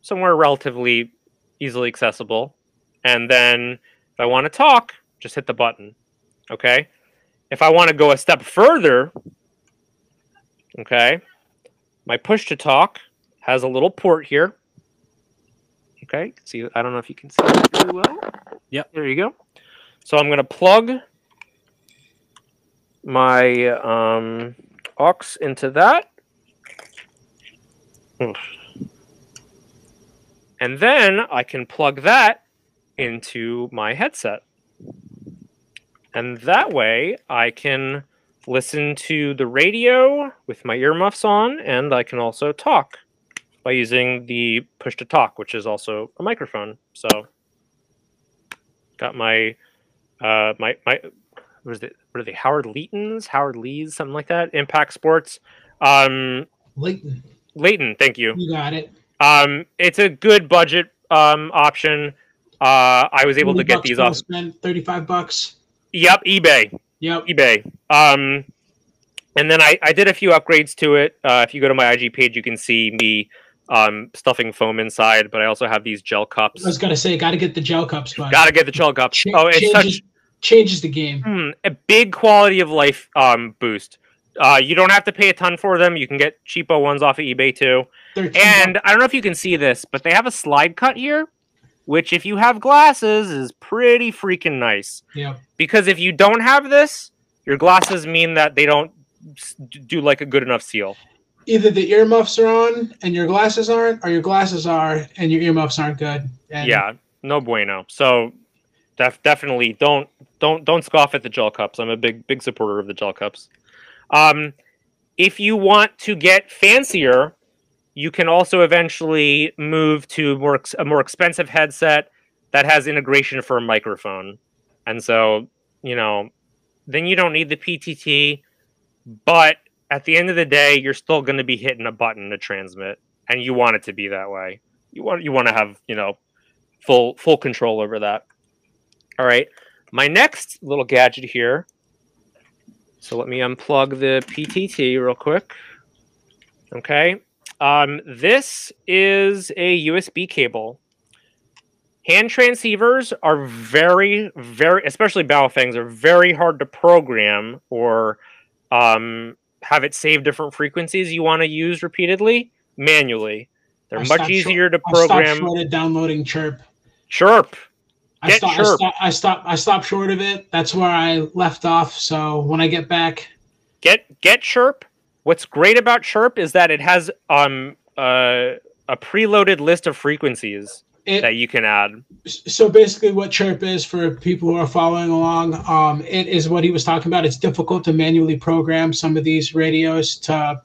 somewhere relatively easily accessible, and then if I want to talk, just hit the button. Okay. If I want to go a step further, okay, my push to talk has a little port here. Okay, see, I don't know if you can see that really well. Yep. There you go. So I'm going to plug my um, aux into that. And then I can plug that into my headset. And that way I can listen to the radio with my earmuffs on, and I can also talk by using the push to talk, which is also a microphone. So got my uh my my what is it what are they Howard Leighton's Howard Lee's something like that Impact Sports? Um Leighton. Leighton thank you. You got it. Um it's a good budget um option. Uh I was able to get these off spend 35 bucks. Yep eBay. Yep. eBay. Um and then I I did a few upgrades to it. Uh if you go to my IG page you can see me um, stuffing foam inside, but I also have these gel cups. I was gonna say, got to get the gel cups. But got to get the gel cups. Ch- oh, it's changes, such changes the game. Hmm, a big quality of life um, boost. Uh, you don't have to pay a ton for them. You can get cheapo ones off of eBay too. And I don't know if you can see this, but they have a slide cut here, which if you have glasses is pretty freaking nice. Yeah. Because if you don't have this, your glasses mean that they don't do like a good enough seal either the earmuffs are on and your glasses aren't, or your glasses are and your earmuffs aren't good. And yeah, no bueno. So def- definitely don't don't don't scoff at the gel cups. I'm a big big supporter of the gel cups. Um, if you want to get fancier, you can also eventually move to more a more expensive headset that has integration for a microphone, and so you know, then you don't need the PTT, but at the end of the day, you're still going to be hitting a button to transmit, and you want it to be that way. You want you want to have you know full full control over that. All right, my next little gadget here. So let me unplug the PTT real quick. Okay, um, this is a USB cable. Hand transceivers are very, very, especially Baofengs, are very hard to program or um, have it save different frequencies you want to use repeatedly manually. They're I much easier to program. I stopped downloading Chirp. Chirp. I stopped, Chirp. I, stopped, I stopped. short of it. That's where I left off. So when I get back, get get Chirp. What's great about Chirp is that it has um uh, a preloaded list of frequencies it, that you can add. So basically, what Chirp is for people who are following along, um, it is what he was talking about. It's difficult to manually program some of these radios to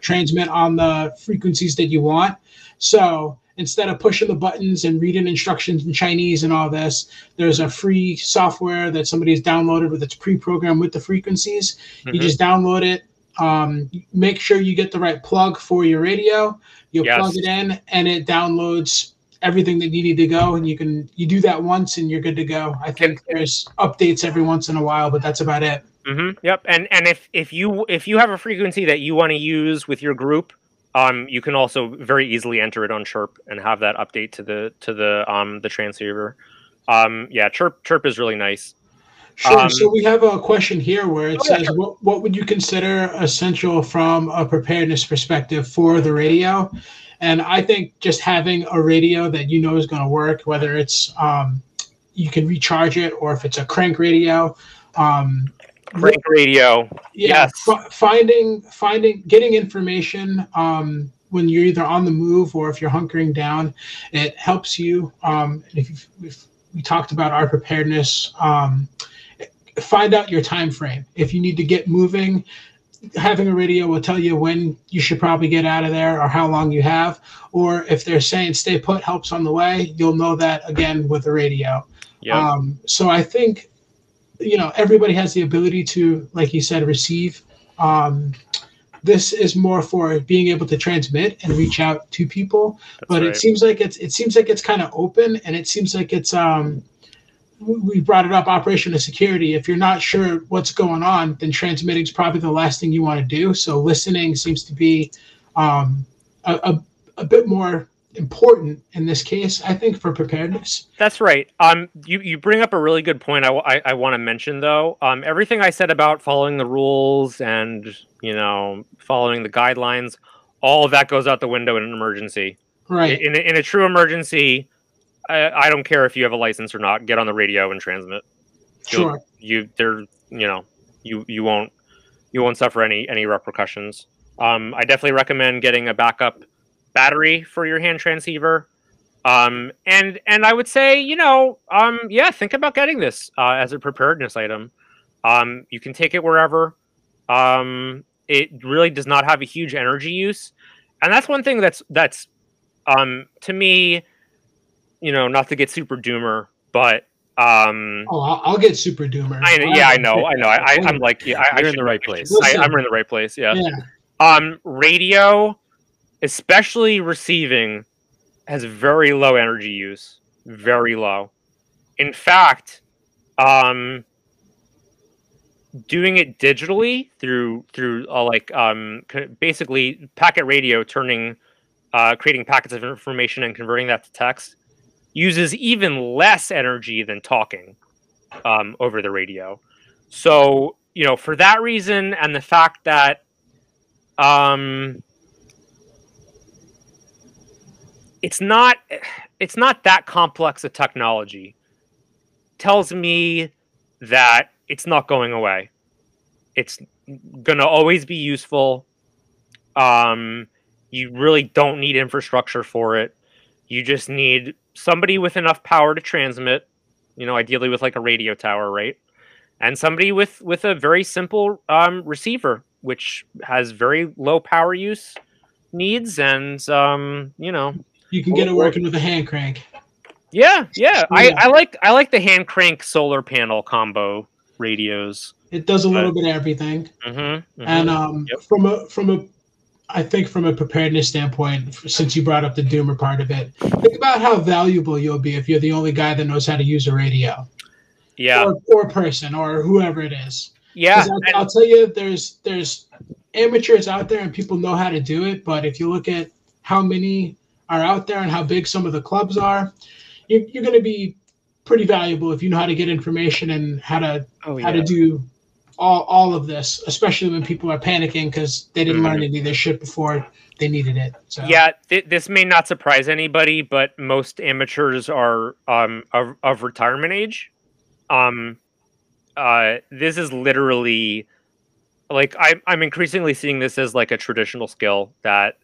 transmit on the frequencies that you want. So instead of pushing the buttons and reading instructions in Chinese and all this, there's a free software that somebody's downloaded with its pre-programmed with the frequencies. Mm-hmm. You just download it. Um, make sure you get the right plug for your radio. You yes. plug it in, and it downloads everything that you need to go and you can you do that once and you're good to go i think there's updates every once in a while but that's about it mm-hmm. yep and and if if you if you have a frequency that you want to use with your group um you can also very easily enter it on chirp and have that update to the to the um the transceiver um yeah chirp chirp is really nice Sure. Um, so we have a question here where it oh, says, yeah. what, what would you consider essential from a preparedness perspective for the radio? And I think just having a radio that you know is going to work, whether it's um, you can recharge it or if it's a crank radio. Um, crank radio. Yeah, yes. F- finding finding getting information um, when you're either on the move or if you're hunkering down, it helps you. Um, if, if we talked about our preparedness, um, find out your time frame. If you need to get moving, having a radio will tell you when you should probably get out of there or how long you have. Or if they're saying stay put helps on the way, you'll know that again with the radio. Yeah. Um, so I think, you know, everybody has the ability to, like you said, receive. Um, this is more for being able to transmit and reach out to people. That's but right. it seems like it's it seems like it's kind of open and it seems like it's um we brought it up operational security if you're not sure what's going on then transmitting is probably the last thing you want to do so listening seems to be um, a, a, a, bit more important in this case i think for preparedness that's right um you, you bring up a really good point i, I, I want to mention though um everything i said about following the rules and you know following the guidelines all of that goes out the window in an emergency right in, in a true emergency I, I don't care if you have a license or not. Get on the radio and transmit. Sure. You there. You know. You you won't you won't suffer any any repercussions. Um, I definitely recommend getting a backup battery for your hand transceiver. Um, and and I would say, you know, um, yeah, think about getting this uh, as a preparedness item. Um, you can take it wherever. Um, it really does not have a huge energy use, and that's one thing that's that's um, to me, you know, not to get super doomer, but um, oh, I'll, I'll get super doomer. I know, yeah, I know, I know. I, I, am like, yeah, I, you're in the right place. I, I'm in the right place. Yeah. yeah. Um, radio, especially receiving, has very low energy use. Very low. In fact, um, doing it digitally through through uh, like um basically packet radio turning uh creating packets of information and converting that to text uses even less energy than talking um over the radio so you know for that reason and the fact that um it's not it's not that complex a technology tells me that it's not going away. It's to always be useful. Um, you really don't need infrastructure for it. You just need somebody with enough power to transmit, you know, ideally with like a radio tower, right? And somebody with with a very simple um, receiver, which has very low power use needs, and um, you know, you can get it working with a hand crank. Yeah, yeah. I, I like I like the hand crank solar panel combo radios. It does a little bit of everything. Mm-hmm, mm-hmm. And um, yep. from a from a I think from a preparedness standpoint, since you brought up the doomer part of it, think about how valuable you'll be if you're the only guy that knows how to use a radio. Yeah. Or, or person or whoever it is. Yeah. I'll, I'll tell you, there's there's amateurs out there and people know how to do it, but if you look at how many are out there and how big some of the clubs are, you're, you're going to be pretty valuable if you know how to get information and how to oh, yeah. how to do all all of this, especially when people are panicking because they didn't mm-hmm. learn any of this shit before they needed it. So. Yeah, th- this may not surprise anybody, but most amateurs are um of, of retirement age. Um, uh, this is literally like I'm I'm increasingly seeing this as like a traditional skill that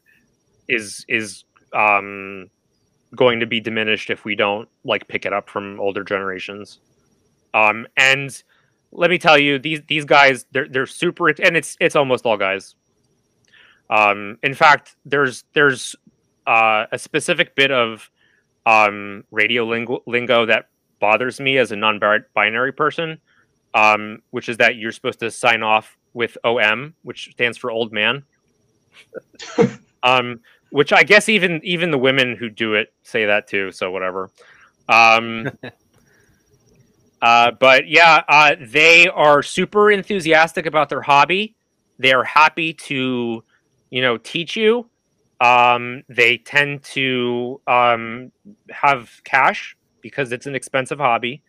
is is um going to be diminished if we don't like pick it up from older generations. Um, and let me tell you, these these guys, they're they're super, and it's it's almost all guys. Um, in fact, there's there's uh, a specific bit of um, radio lingo, lingo that bothers me as a non-binary person, um, which is that you're supposed to sign off with OM, which stands for old man. um, which I guess even even the women who do it say that too. So whatever. Um, uh, but yeah, uh, they are super enthusiastic about their hobby. They are happy to, you know, teach you. Um, they tend to um, have cash because it's an expensive hobby.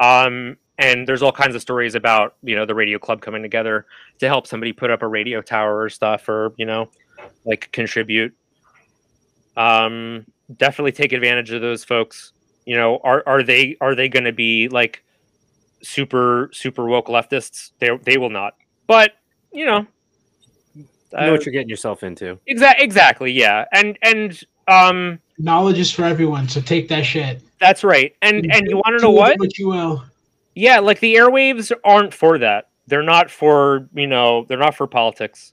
Um, and there's all kinds of stories about you know the radio club coming together to help somebody put up a radio tower or stuff, or you know, like contribute um, definitely take advantage of those folks. You know, are are they are they going to be like super super woke leftists? They they will not. But you know, you know what uh, you're getting yourself into. Exactly. Exactly. Yeah. And and um, knowledge is for everyone. So take that shit. That's right. And and, and you want to know what? What you will. Yeah, like the airwaves aren't for that. They're not for you know. They're not for politics.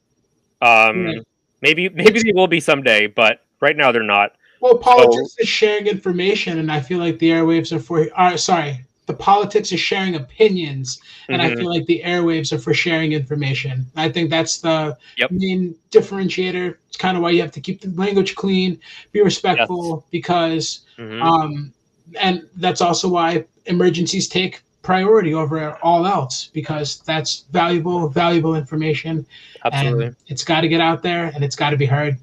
Um, right. maybe maybe they will be someday, but Right now, they're not. Well, politics so, is sharing information, and I feel like the airwaves are for. Uh, sorry, the politics is sharing opinions, and mm-hmm. I feel like the airwaves are for sharing information. I think that's the yep. main differentiator. It's kind of why you have to keep the language clean, be respectful, yes. because, mm-hmm. um, and that's also why emergencies take priority over all else because that's valuable, valuable information. Absolutely, and it's got to get out there and it's got to be heard.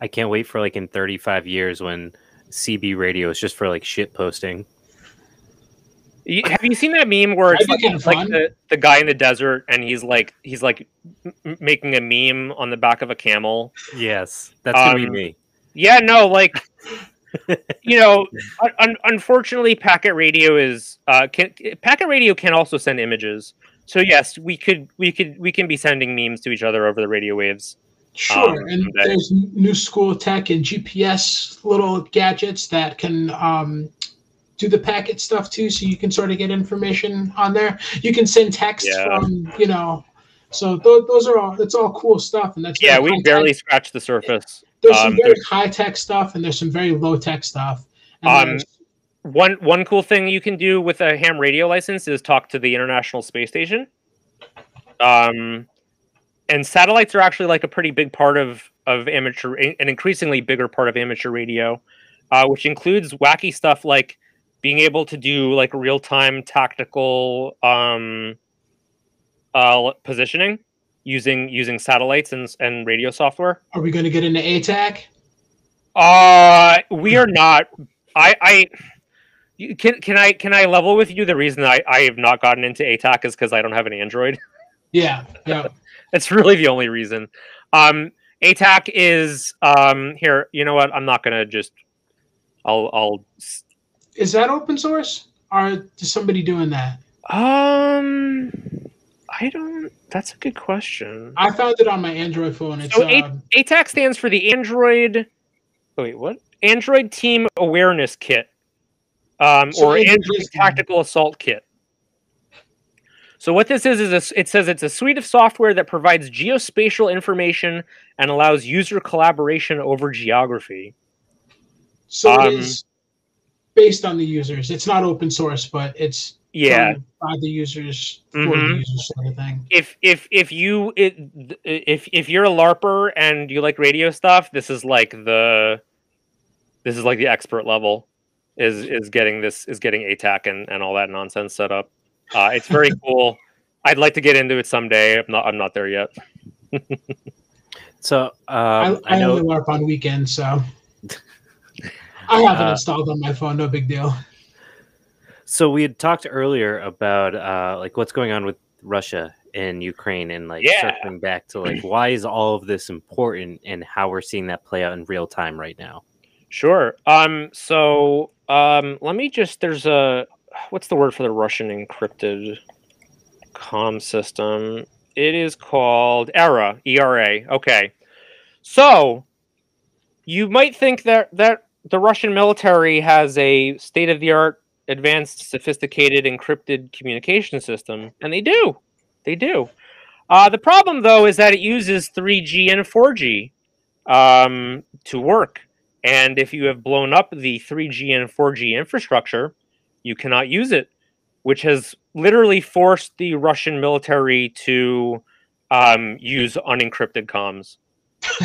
I can't wait for like in 35 years when CB radio is just for like shit posting. have you seen that meme where it's like, like the, the guy in the desert and he's like he's like m- making a meme on the back of a camel? Yes, that's gonna um, be me. Yeah, no, like you know, un- unfortunately, packet radio is uh, can packet radio can also send images. so yes, we could we could we can be sending memes to each other over the radio waves. Sure, um, and there's new school tech and GPS little gadgets that can um, do the packet stuff too, so you can sort of get information on there. You can send text yeah. from you know, so th- those are all that's all cool stuff, and that's yeah, we barely scratched the surface. There's some um, very high tech stuff, and there's some very low tech stuff. um, one one cool thing you can do with a ham radio license is talk to the International Space Station. Um, and satellites are actually like a pretty big part of of amateur, an increasingly bigger part of amateur radio, uh, which includes wacky stuff like being able to do like real time tactical um, uh, positioning using using satellites and and radio software. Are we going to get into ATAK? Uh, we are not. I I can can I can I level with you? The reason I I have not gotten into ATAK is because I don't have an Android. Yeah, yeah. That's really the only reason. Um, ATAK is um here. You know what? I'm not gonna just. I'll I'll. Is that open source? Or is somebody doing that? Um, I don't. That's a good question. I found it on my Android phone. It's, so um, ATAK stands for the Android. Wait, what? Android Team Awareness Kit um, so or Android Tactical Assault Kit. So what this is is a, it says it's a suite of software that provides geospatial information and allows user collaboration over geography. So um, it is based on the users. It's not open source, but it's yeah by the users for mm-hmm. the users sort of thing. If if if you it, if if you're a larper and you like radio stuff, this is like the this is like the expert level is is getting this is getting ATAK and, and all that nonsense set up. Uh, it's very cool. I'd like to get into it someday. I'm not I'm not there yet. so um, I, I, I know... only LARP on weekends, so I have it uh, installed on my phone. No big deal. So we had talked earlier about uh, like what's going on with Russia and Ukraine, and like yeah. circling back to like why is all of this important and how we're seeing that play out in real time right now. Sure. Um. So um, let me just. There's a. What's the word for the Russian encrypted com system? It is called ERA. ERA. Okay. So you might think that that the Russian military has a state of the art, advanced, sophisticated encrypted communication system, and they do. They do. Uh, the problem, though, is that it uses 3G and 4G um, to work. And if you have blown up the 3G and 4G infrastructure, you cannot use it, which has literally forced the Russian military to um, use unencrypted comms.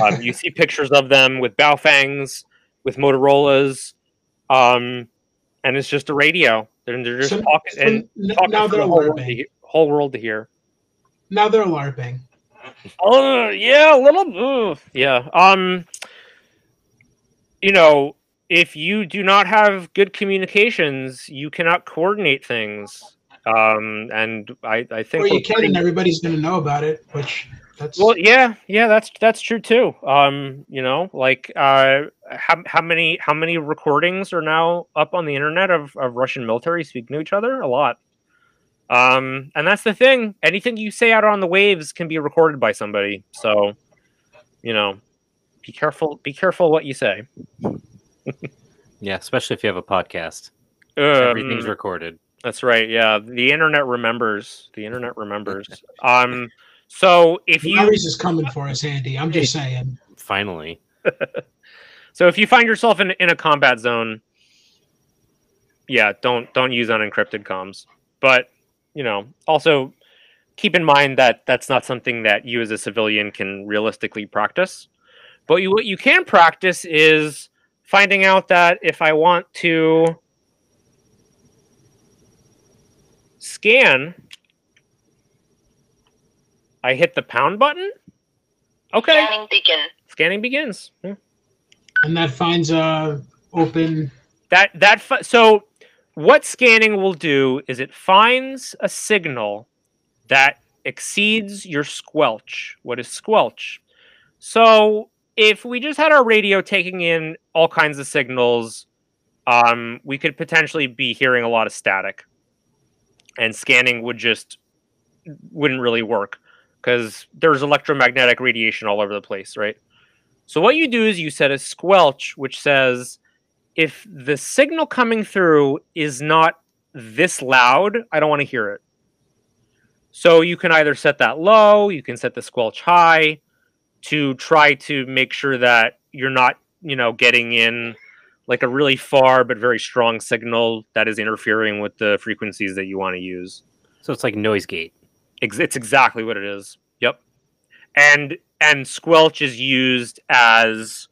Um, you see pictures of them with Baofengs, with Motorola's, um, and it's just a radio. They're, they're just so, talking so and talking now they're the whole world, to, whole world to hear. Now they're LARPing. Oh yeah, a little. Uh, yeah. Um you know, if you do not have good communications, you cannot coordinate things. Um, and I, I think well, you can, pretty... and everybody's going to know about it. Which that's well, yeah, yeah, that's that's true too. Um, you know, like uh, how how many how many recordings are now up on the internet of, of Russian military speaking to each other? A lot. Um, and that's the thing. Anything you say out on the waves can be recorded by somebody. So, you know, be careful. Be careful what you say. Yeah, especially if you have a podcast. Um, Everything's recorded. That's right. Yeah, the internet remembers. The internet remembers. um, so if you Larry's is coming for us, Andy. I'm just saying. Finally. so if you find yourself in in a combat zone, yeah, don't don't use unencrypted comms. But you know, also keep in mind that that's not something that you as a civilian can realistically practice. But you, what you can practice is finding out that if I want to scan, I hit the pound button. Okay. Scanning begin. Scanning begins. Yeah. And that finds a open. That that fi- so what scanning will do is it finds a signal that exceeds your squelch. What is squelch? So if we just had our radio taking in all kinds of signals, um, we could potentially be hearing a lot of static, and scanning would just wouldn't really work because there's electromagnetic radiation all over the place, right? So what you do is you set a squelch, which says if the signal coming through is not this loud, I don't want to hear it. So you can either set that low, you can set the squelch high to try to make sure that you're not, you know, getting in like a really far but very strong signal that is interfering with the frequencies that you want to use. So it's like noise gate. It's exactly what it is. Yep. And and squelch is used as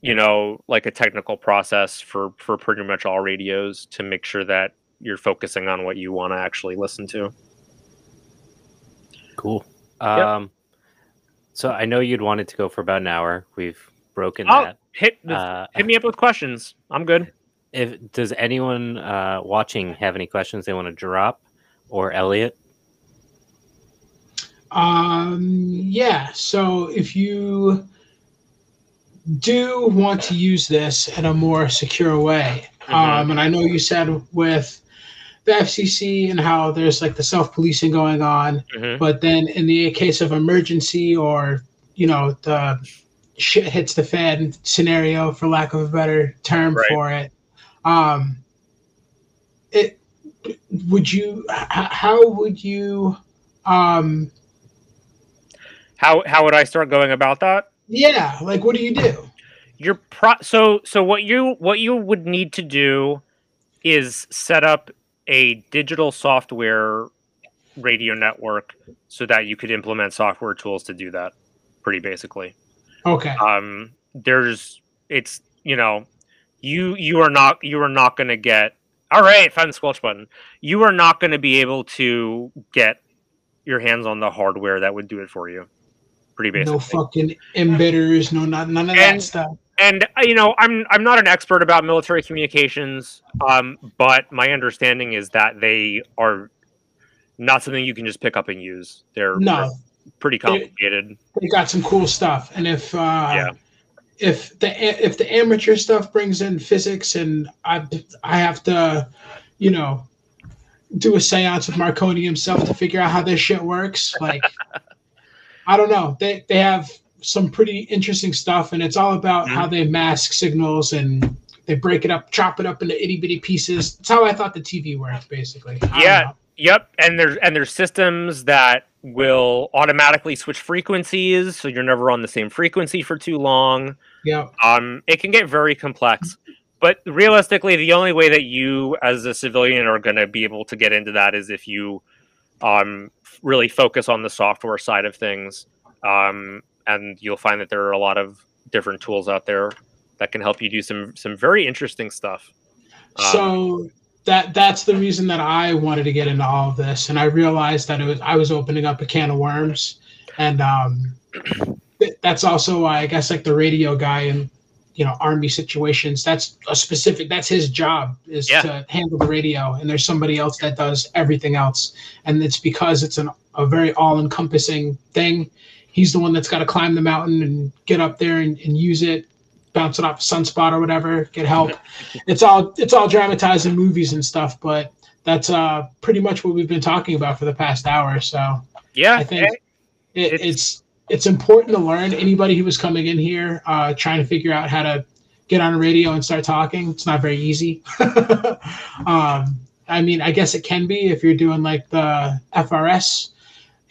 you know like a technical process for for pretty much all radios to make sure that you're focusing on what you want to actually listen to. Cool. Yep. Um, So I know you'd wanted to go for about an hour. We've broken oh, that. Hit uh, hit me up with questions. I'm good. If does anyone uh, watching have any questions they want to drop, or Elliot? Um. Yeah. So if you do want to use this in a more secure way, mm-hmm. um, and I know you said with the FCC and how there's like the self policing going on. Mm-hmm. But then in the case of emergency or, you know, the shit hits the fan scenario, for lack of a better term right. for it, um, it would you, how would you, um, how, how would I start going about that? Yeah. Like, what do you do? You're pro so so what you what you would need to do is set up a digital software radio network so that you could implement software tools to do that pretty basically. Okay. Um there's it's you know you you are not you are not going to get all right find the squelch button. You are not going to be able to get your hands on the hardware that would do it for you pretty basic no fucking emitters no not none of and, that stuff and uh, you know i'm i'm not an expert about military communications um, but my understanding is that they are not something you can just pick up and use. They're, no. pretty complicated. they, they, got some cool stuff. And if uh, yeah. if the if the amateur stuff brings in physics and i i have to you know do a seance with marconi himself to figure out how this shit works like i don't know. They they have some pretty interesting stuff, and it's all about mm-hmm. how they mask signals and they break it up, chop it up into itty bitty pieces. That's how I thought the TV worked, basically. Yeah. Yep. And there's and there's systems that will automatically switch frequencies, so you're never on the same frequency for too long. Yeah. Um, it can get very complex. But realistically, the only way that you, as a civilian, are going to be able to get into that is if you um, really focus on the software side of things. Um, and you'll find that there are a lot of different tools out there that can help you do some some very interesting stuff. Um, so that that's the reason that I wanted to get into all of this, and I realized that it was I was opening up a can of worms, and um, that's also why I guess like the radio guy and you know army situations that's a specific that's his job is yeah. to handle the radio. And there's somebody else that does everything else. And it's because it's an, a very all-encompassing thing he's the one that's got to climb the mountain and get up there and, and use it, bounce it off a sunspot or whatever, get help. it's all it's all dramatized in movies and stuff, but that's uh pretty much what we've been talking about for the past hour. So yeah, I think it, it's, it's it's important to learn. Anybody who was coming in here uh, trying to figure out how to get on a radio and start talking, it's not very easy. um, I mean, I guess it can be if you're doing like the FRS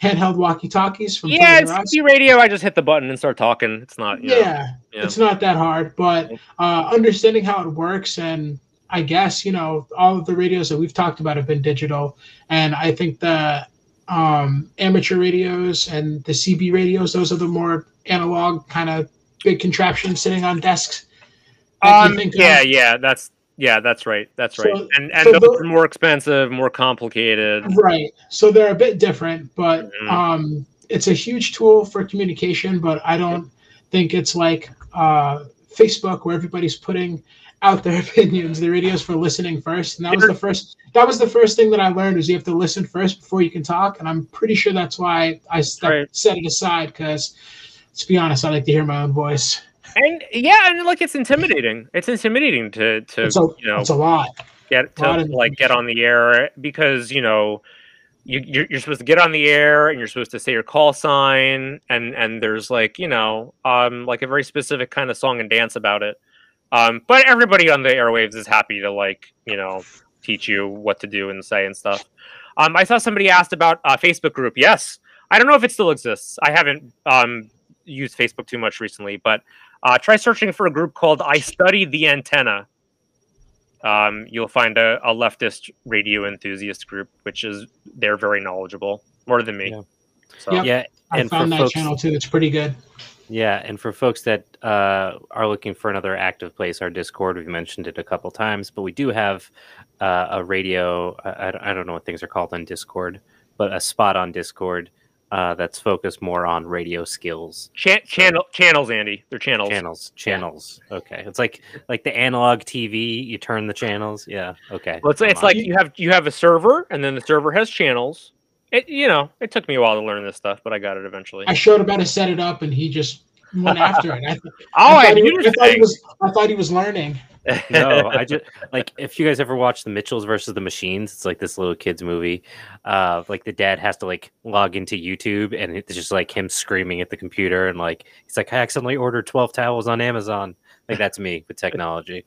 handheld walkie talkies from yeah it's CB radio. I just hit the button and start talking. It's not yeah, yeah, it's not that hard but uh, understanding how it works and i guess you know all of the radios that we've talked about have been digital. And i think the um, amateur radios and the cb radios those are the more analog kind of big contraptions sitting on desks um, yeah of. yeah that's yeah, that's right. That's right. So, and and so those are more expensive, more complicated. Right. So they're a bit different, but mm-hmm. um, it's a huge tool for communication. But I don't think it's like uh, Facebook where everybody's putting out their opinions. The radios for listening first, and that was the first. That was the first thing that I learned is you have to listen first before you can talk. And I'm pretty sure that's why I right. set it aside because, to be honest, I like to hear my own voice. And yeah, and like it's intimidating. It's intimidating to to a, you know it's a lot. Get to like get on the air because you know you you're, you're supposed to get on the air and you're supposed to say your call sign and and there's like you know um like a very specific kind of song and dance about it. Um but everybody on the airwaves is happy to like you know teach you what to do and say and stuff. Um i saw somebody asked about a facebook group. Yes. I don't know if it still exists. I haven't um used facebook too much recently but uh try searching for a group called i study the antenna um, you'll find a, a, leftist radio enthusiast group, which is they're very knowledgeable, more than me. Yeah, so. yep. yeah I found that folks, channel too. It's pretty good. Yeah, and for folks that uh, are looking for another active place, our Discord, we've mentioned it a couple times, but we do have uh, a radio. I, I don't know what things are called on Discord, but a spot on Discord uh, that's focused more on radio skills. Ch- channel so, channels, Andy. They're channels. Channels. Channels. Yeah. Okay. It's like like the analog TV. You turn the channels. Yeah. Okay. Well, it's, it's like you have you have a server, and then the server has channels. It you know it took me a while to learn this stuff, but I got it eventually. I showed him how to set it up, and he just went after it. I, th- oh, I, I, he, I, thought he was I thought he was learning. no, I just like if you guys ever watch the Mitchells versus the Machines, it's like this little kids movie. Uh, like the dad has to like log into YouTube, and it's just like him screaming at the computer, and like he's like, I accidentally ordered twelve towels on Amazon. Like that's me with technology.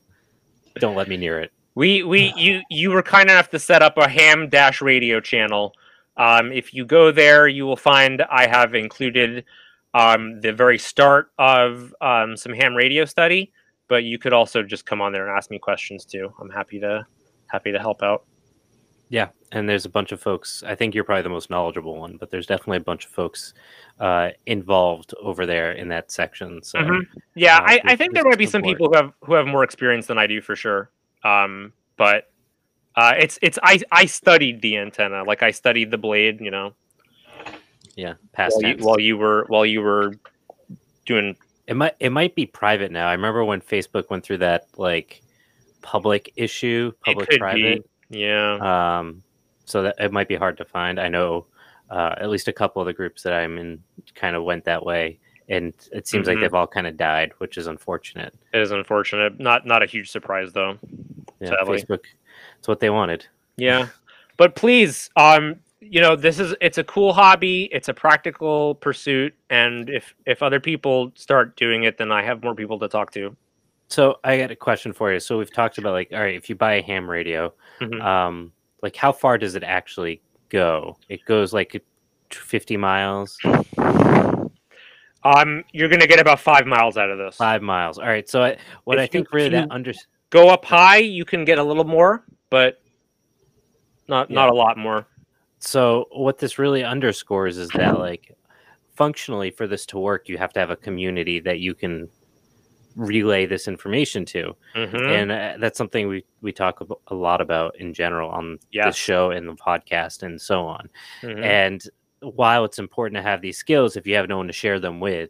Don't let me near it. We we you you were kind enough to set up a ham dash radio channel. Um, if you go there, you will find I have included um, the very start of um, some ham radio study but you could also just come on there and ask me questions too. I'm happy to happy to help out. Yeah, and there's a bunch of folks. I think you're probably the most knowledgeable one, but there's definitely a bunch of folks uh, involved over there in that section. So, mm-hmm. yeah, uh, I, I, think there might be some people who have who have more experience than I do for sure. Um, but uh, it's it's I I studied the antenna, like I studied the blade, you know. Yeah, past while you, while you were while you were doing it might it might be private now. I remember when Facebook went through that like public issue, public private. Be. Yeah. Um, so that it might be hard to find. I know uh, at least a couple of the groups that I'm in kind of went that way, and it seems mm-hmm. like they've all kind of died, which is unfortunate. It is unfortunate. Not not a huge surprise though. Yeah, sadly. Facebook. It's what they wanted. Yeah, but please, um, you know this is it's a cool hobby it's a practical pursuit and if if other people start doing it then i have more people to talk to. So i got a question for you. So we've talked about like all right if you buy a ham radio mm-hmm. um like how far does it actually go? It goes like 50 miles? Um you're gonna get about five miles out of this. Five miles. All right so I, what if i think really that under go up high you can get a little more but not yeah. not a lot more so what this really underscores is that like functionally for this to work you have to have a community that you can relay this information to mm-hmm. and uh, that's something we we talk a lot about in general on yes. the show and the podcast and so on mm-hmm. and while it's important to have these skills if you have no one to share them with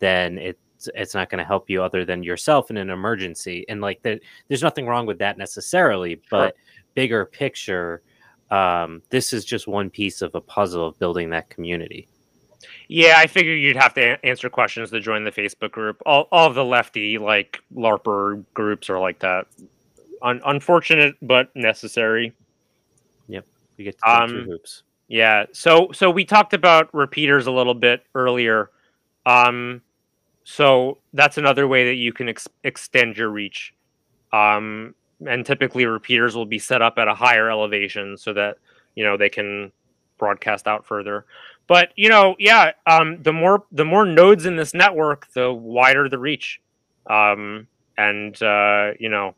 then it's it's not going to help you other than yourself in an emergency and like the, there's nothing wrong with that necessarily but sure. bigger picture um, this is just one piece of a puzzle of building that community. Yeah, I figure you'd have to answer questions to join the Facebook group. All, all of the lefty like LARPer groups are like that. Un- unfortunate but necessary. Yep, we get to um, hoops. Yeah, so so we talked about repeaters a little bit earlier. Um, so that's another way that you can ex- extend your reach. Um, and typically repeaters will be set up at a higher elevation so that you know they can broadcast out further. But you know yeah um, the more the more nodes in this network the wider the reach. Um, and uh, you know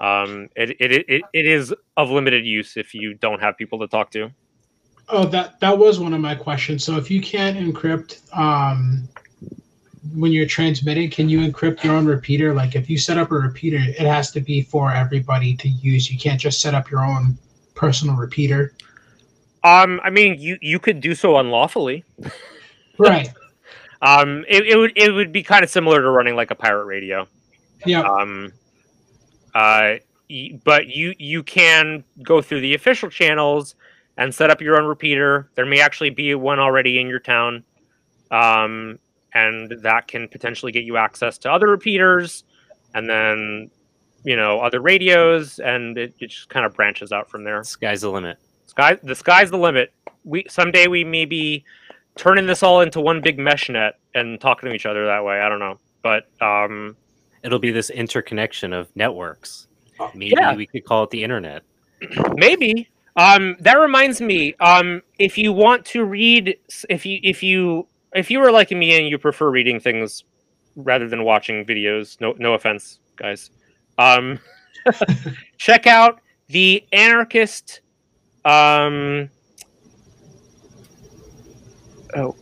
um, it, it, it, it is of limited use if you don't have people to talk to. Oh that that was one of my questions. So if you can't encrypt um, when you're transmitting, can you encrypt your own repeater? Like if you set up a repeater, it has to be for everybody to use. You can't just set up your own personal repeater. Um, I mean, you you could do so unlawfully. Right. um, it, it would it would be kind of similar to running like a pirate radio. Yeah. Um, uh, but you you can go through the official channels and set up your own repeater. There may actually be one already in your town. Um, and that can potentially get you access to other repeaters and then you know other radios and it, it just kind of branches out from there sky's the limit Sky, the sky's the limit. We someday we may be turning this all into one big mesh net and talking to each other that way. I don't know, but um, it'll be this interconnection of networks. Maybe yeah. we could call it the internet. Maybe. Um, that reminds me. Um, if you want to read, if you if you if you were like me and you prefer reading things rather than watching videos, no no offense, guys. Um, check out the anarchist. Um, oh,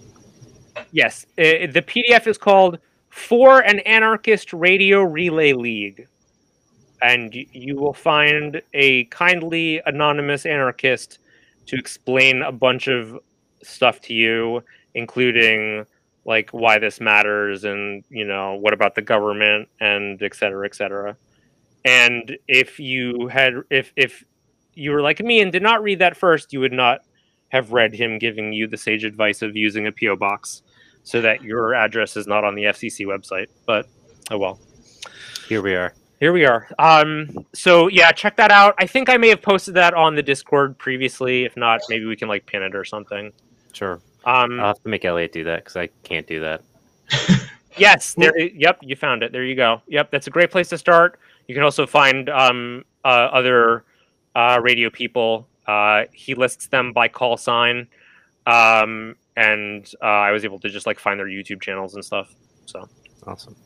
yes, uh, the PDF is called "For an Anarchist Radio Relay League." and you will find a kindly anonymous anarchist to explain a bunch of stuff to you, including like why this matters and you know what about the government and et cetera, et cetera. And if you had if if you were like me and did not read that first, you would not have read him giving you the sage advice of using a PO box so that your address is not on the FCC website. But oh well. Here we are. Here we are. Um, so yeah, check that out. I think I may have posted that on the Discord previously. If not, maybe we can like pin it or something. Sure. Um, I'll have to make Elliot do that because I can't do that. yes. There. Yep. You found it. There you go. Yep. That's a great place to start. You can also find um, uh, other uh, radio people. Uh, he lists them by call sign, um, and uh, I was able to just like find their YouTube channels and stuff. So awesome.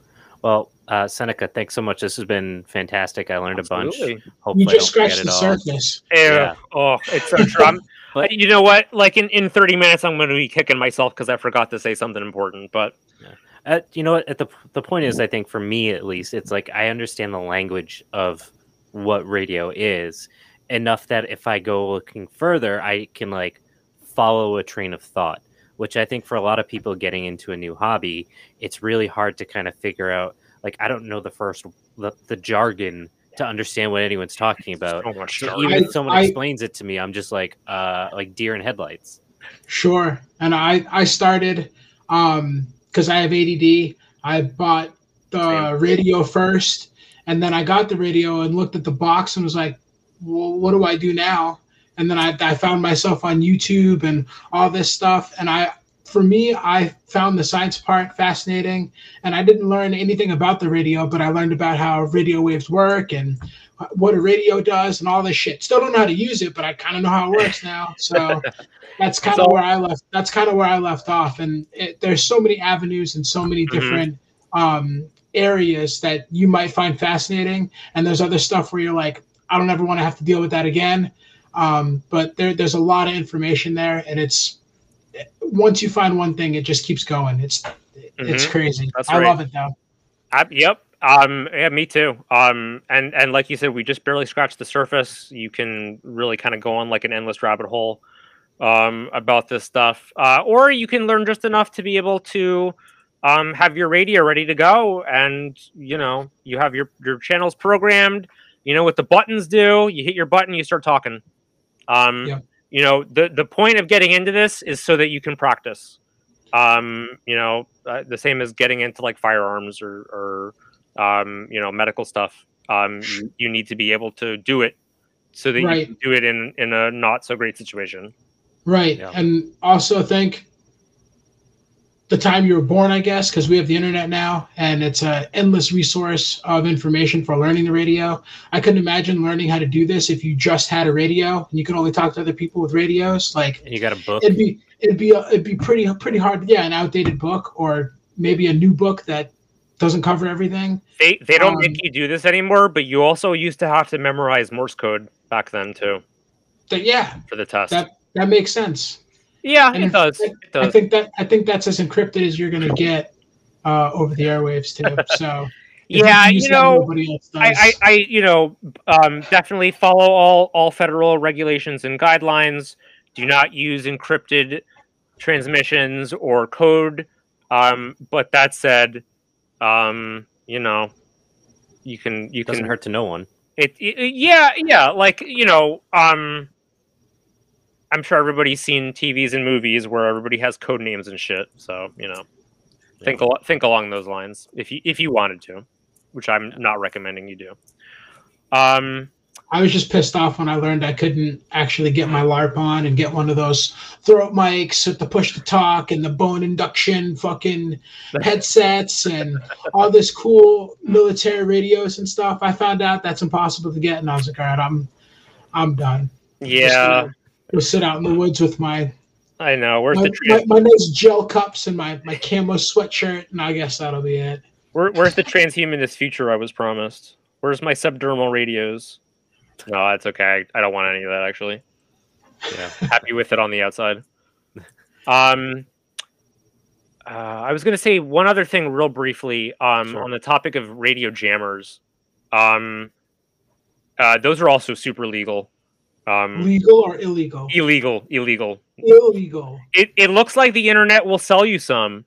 Well, uh, Seneca, thanks so much. This has been fantastic. I learned Absolutely. a bunch. Hopefully, you just scratched the surface. Yeah. Oh, it's so true. But, you know what? Like in, in 30 minutes, I'm going to be kicking myself because I forgot to say something important. But yeah. uh, you know what? At the the point is, I think for me at least, it's like I understand the language of what radio is enough that if I go looking further, I can like follow a train of thought which I think for a lot of people getting into a new hobby, it's really hard to kind of figure out. Like, I don't know the first the, the jargon to understand what anyone's talking about. So so even I, if someone I, explains it to me, I'm just like, uh, like deer in headlights. Sure. And I I started um because I have ADD. I bought the Same. radio first, and then I got the radio and looked at the box and was like, well, what do I do now? and then I, I found myself on YouTube and all this stuff. And I, for me, I found the science part fascinating. And I didn't learn anything about the radio, but I learned about how radio waves work and what a radio does and all this shit. Still don't know how to use it, but I kind of know how it works now. So that's kind of so, where I left. That's kind of where I left off. And it, there's so many avenues and so many mm-hmm. different mm-hmm. um, areas that you might find fascinating. And there's other stuff where you're like, I don't ever want to have to deal with that again. Um, but there, there's a lot of information there, and it's once you find one thing, it just keeps going. It's mm-hmm. it's crazy. That's I right. love it though. I, yep. Um, yeah, me too. Um, and and like you said, we just barely scratched the surface. You can really kind of go on like an endless rabbit hole um, about this stuff, uh, or you can learn just enough to be able to um, have your radio ready to go, and you know you have your your channels programmed. You know what the buttons do. You hit your button, you start talking. Um, yeah. You know, the the point of getting into this is so that you can practice. Um, you know, uh, the same as getting into like firearms or, or um, you know, medical stuff. Um, you, you need to be able to do it so that right. you can do it in in a not so great situation. Right, yeah. and also think the time you were born, I guess, because we have the internet now, and it's an endless resource of information for learning the radio. I couldn't imagine learning how to do this if you just had a radio and you could only talk to other people with radios. Like you got a book. It'd be it'd be it'd be pretty pretty hard. Yeah, an outdated book or maybe a new book that doesn't cover everything. They they don't um, make you do this anymore, but you also used to have to memorize Morse code back then too. That, yeah, for the test. That that makes sense. Yeah, and it does. it does. I think that I think that's as encrypted as you're going to get uh, over the airwaves too. So. yeah, you, you know, I, I, I, you know, um, definitely follow all all federal regulations and guidelines. Do not use encrypted transmissions or code. Um, but that said, um, you know, you can you doesn't can hurt to no one. It, it, yeah yeah like you know um I'm sure everybody's seen TVs and movies where everybody has code names and shit. So you know, yeah. think al- think along those lines if you if you wanted to, which I'm not recommending you do. Um, I was just pissed off when I learned I couldn't actually get my LARP on and get one of those throat mics with the push to talk and the bone induction fucking headsets and all this cool military radios and stuff. I found out that's impossible to get, and I was like, all right, I'm I'm done. Yeah. We'll sit out in the woods with my I know. Where's my, the my, my nice gel cups and my my camo sweatshirt, and I guess that'll be it. Where, where's the transhumanist future I was promised? Where's my subdermal radios? No, that's okay. I don't want any of that actually. Yeah, happy with it on the outside. Um, uh, I was going to say one other thing real briefly. Um, Sure. on the topic of radio jammers. Um, uh, those are also super legal. Um, Legal or illegal? illegal, illegal. Illegal. It it looks like the internet will sell you some.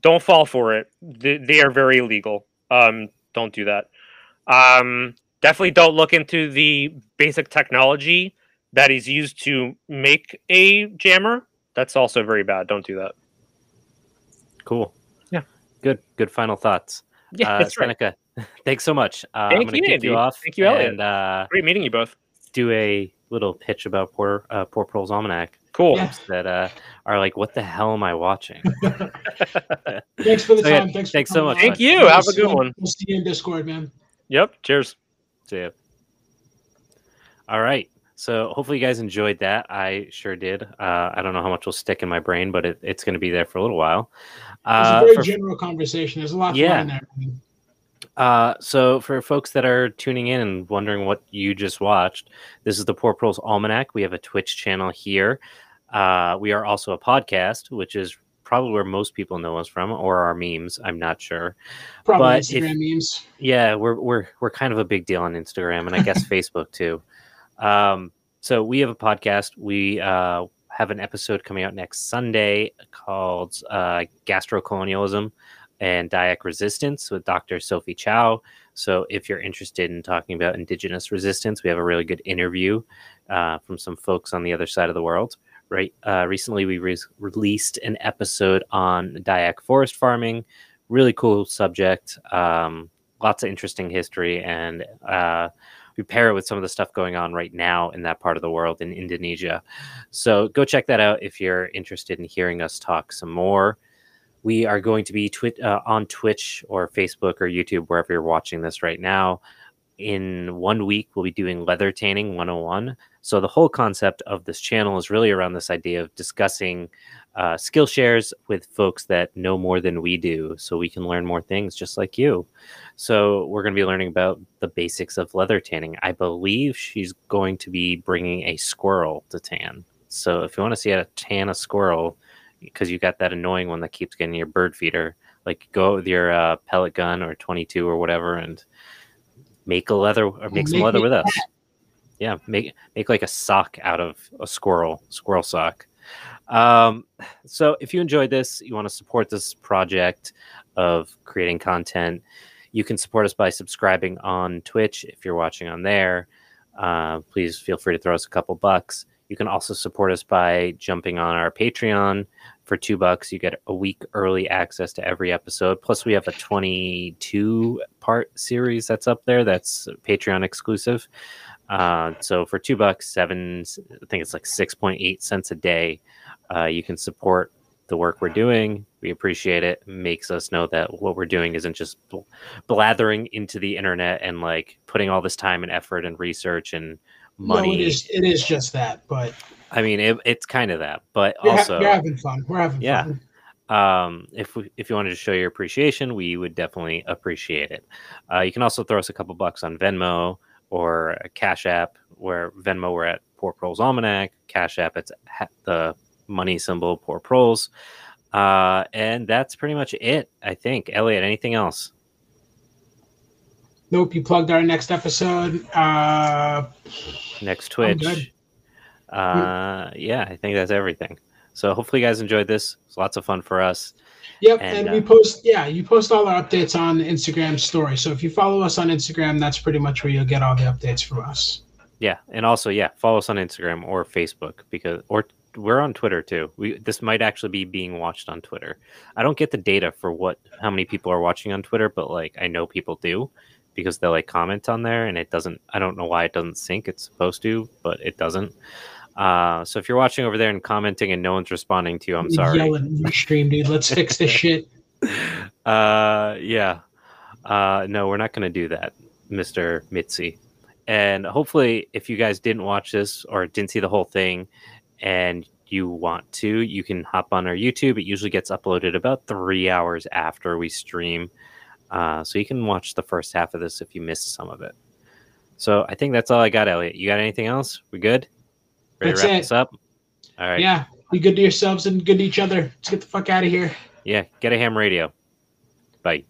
Don't fall for it. They, they are very illegal. Um, don't do that. Um, definitely don't look into the basic technology that is used to make a jammer. That's also very bad. Don't do that. Cool. Yeah. Good. Good final thoughts. Yeah, uh, that's right. Thanks so much. Uh, I'm Thank gonna you, kick Andy. you off. Thank you, Elliot. And uh, Great meeting you both. do a little pitch about Poor uh, Poor Proles Almanac Cool. Yeah. that uh, are like, what the hell am I watching? Thanks for the So, yeah, time. Thanks. thanks so much. Thank you. We'll Have a good one. We'll see you in Discord, man. Yep. Cheers. See ya. All right. So hopefully you guys enjoyed that. I sure did. Uh, I don't know how much will stick in my brain, but it, it's going to be there for a little while. It's Uh, a very for- general conversation. There's a lot Yeah. yeah. in there. Uh, so for folks that are tuning in and wondering what you just watched, this is the Poor Proles Almanac. We have a Twitch channel here. Uh, we are also a podcast, which is probably where most people know us from, or our memes. I'm not sure. Probably But Instagram if- memes. Yeah, we're we're we're kind of a big deal on Instagram and I guess Facebook too. Um, so we have a podcast. We uh, have an episode coming out next Sunday called uh, Gastrocolonialism and Diet Resistance with Dr. Sophie Chao. So if you're interested in talking about indigenous resistance, we have a really good interview uh, from some folks on the other side of the world. Right. Uh, recently, we re- released an episode on Dyak forest farming. Really cool subject. Um, lots of interesting history, and uh, we pair it with some of the stuff going on right now in that part of the world in Indonesia. So go check that out if you're interested in hearing us talk some more. We are going to be twi- uh, on Twitch or Facebook or YouTube, wherever you're watching this right now. In one week, we'll be doing leather tanning 101. So, the whole concept of this channel is really around this idea of discussing uh, skill shares with folks that know more than we do so we can learn more things just like you. So, we're going to be learning about the basics of leather tanning. I believe she's going to be bringing a squirrel to tan. So, if you want to see how to tan a squirrel, because you got that annoying one that keeps getting your bird feeder, like go with your uh, pellet gun or 22 or whatever and make a leather or make some leather with us. Yeah, make make like a sock out of a squirrel, squirrel sock. Um, so if you enjoyed this, you want to support this project of creating content, you can support us by subscribing on Twitch if you're watching on there. Uh, please feel free to throw us a couple bucks. You can also support us by jumping on our Patreon for two bucks. You get a week early access to every episode. Plus, we have a 22 part series that's up there that's Patreon exclusive. Uh, so for two bucks, seven, I think it's like 6.8 cents a day, uh, you can support the work we're doing. We appreciate it. it. Makes us know that what we're doing isn't just bl- blathering into the internet and like putting all this time and effort and research and money. No, it is. It is just that. But I mean, it, it's kind of that, but ha- also, you're having fun. We're having Yeah. fun. um, if we, if you wanted to show your appreciation, we would definitely appreciate it. Uh, you can also throw us a couple bucks on Venmo or a Cash App. Where Venmo, we're at Poor Proles Almanac. Cash App, it's ha- the money symbol Poor Proles. Uh, and that's pretty much it, I think. Elliot, anything else? Nope. You plugged our next episode. Uh, Next Twitch. Uh, yeah, I think that's everything. So hopefully you guys enjoyed this. It's lots of fun for us. Yep, And, and, we uh, post. Yeah, you post all our updates on Instagram story. So if you follow us on Instagram, that's pretty much where you'll get all the updates from us. Yeah, and also yeah, follow us on Instagram or Facebook because or we're on Twitter too. We this might actually be being watched on Twitter. I don't get the data for what how many people are watching on Twitter, but like I know people do. Because they'll like comment on there and it doesn't. I don't know why it doesn't sync. It's supposed to, but it doesn't. Uh, so if you're watching over there and commenting and no one's responding to you, I'm sorry. Yelling stream, dude. Let's fix this shit. Uh, yeah. Uh, no, we're not going to do that, Mister Mitzi. And hopefully, if you guys didn't watch this or didn't see the whole thing, and you want to, you can hop on our YouTube. It usually gets uploaded about three hours after we stream. Uh, so you can watch the first half of this if you missed some of it. So I think that's all I got, Elliot. You got anything else? We good? Ready That's to wrap it. this up? All right. Yeah. Be good to yourselves and good to each other. Let's get the fuck out of here. Yeah. Get a ham radio. Bye.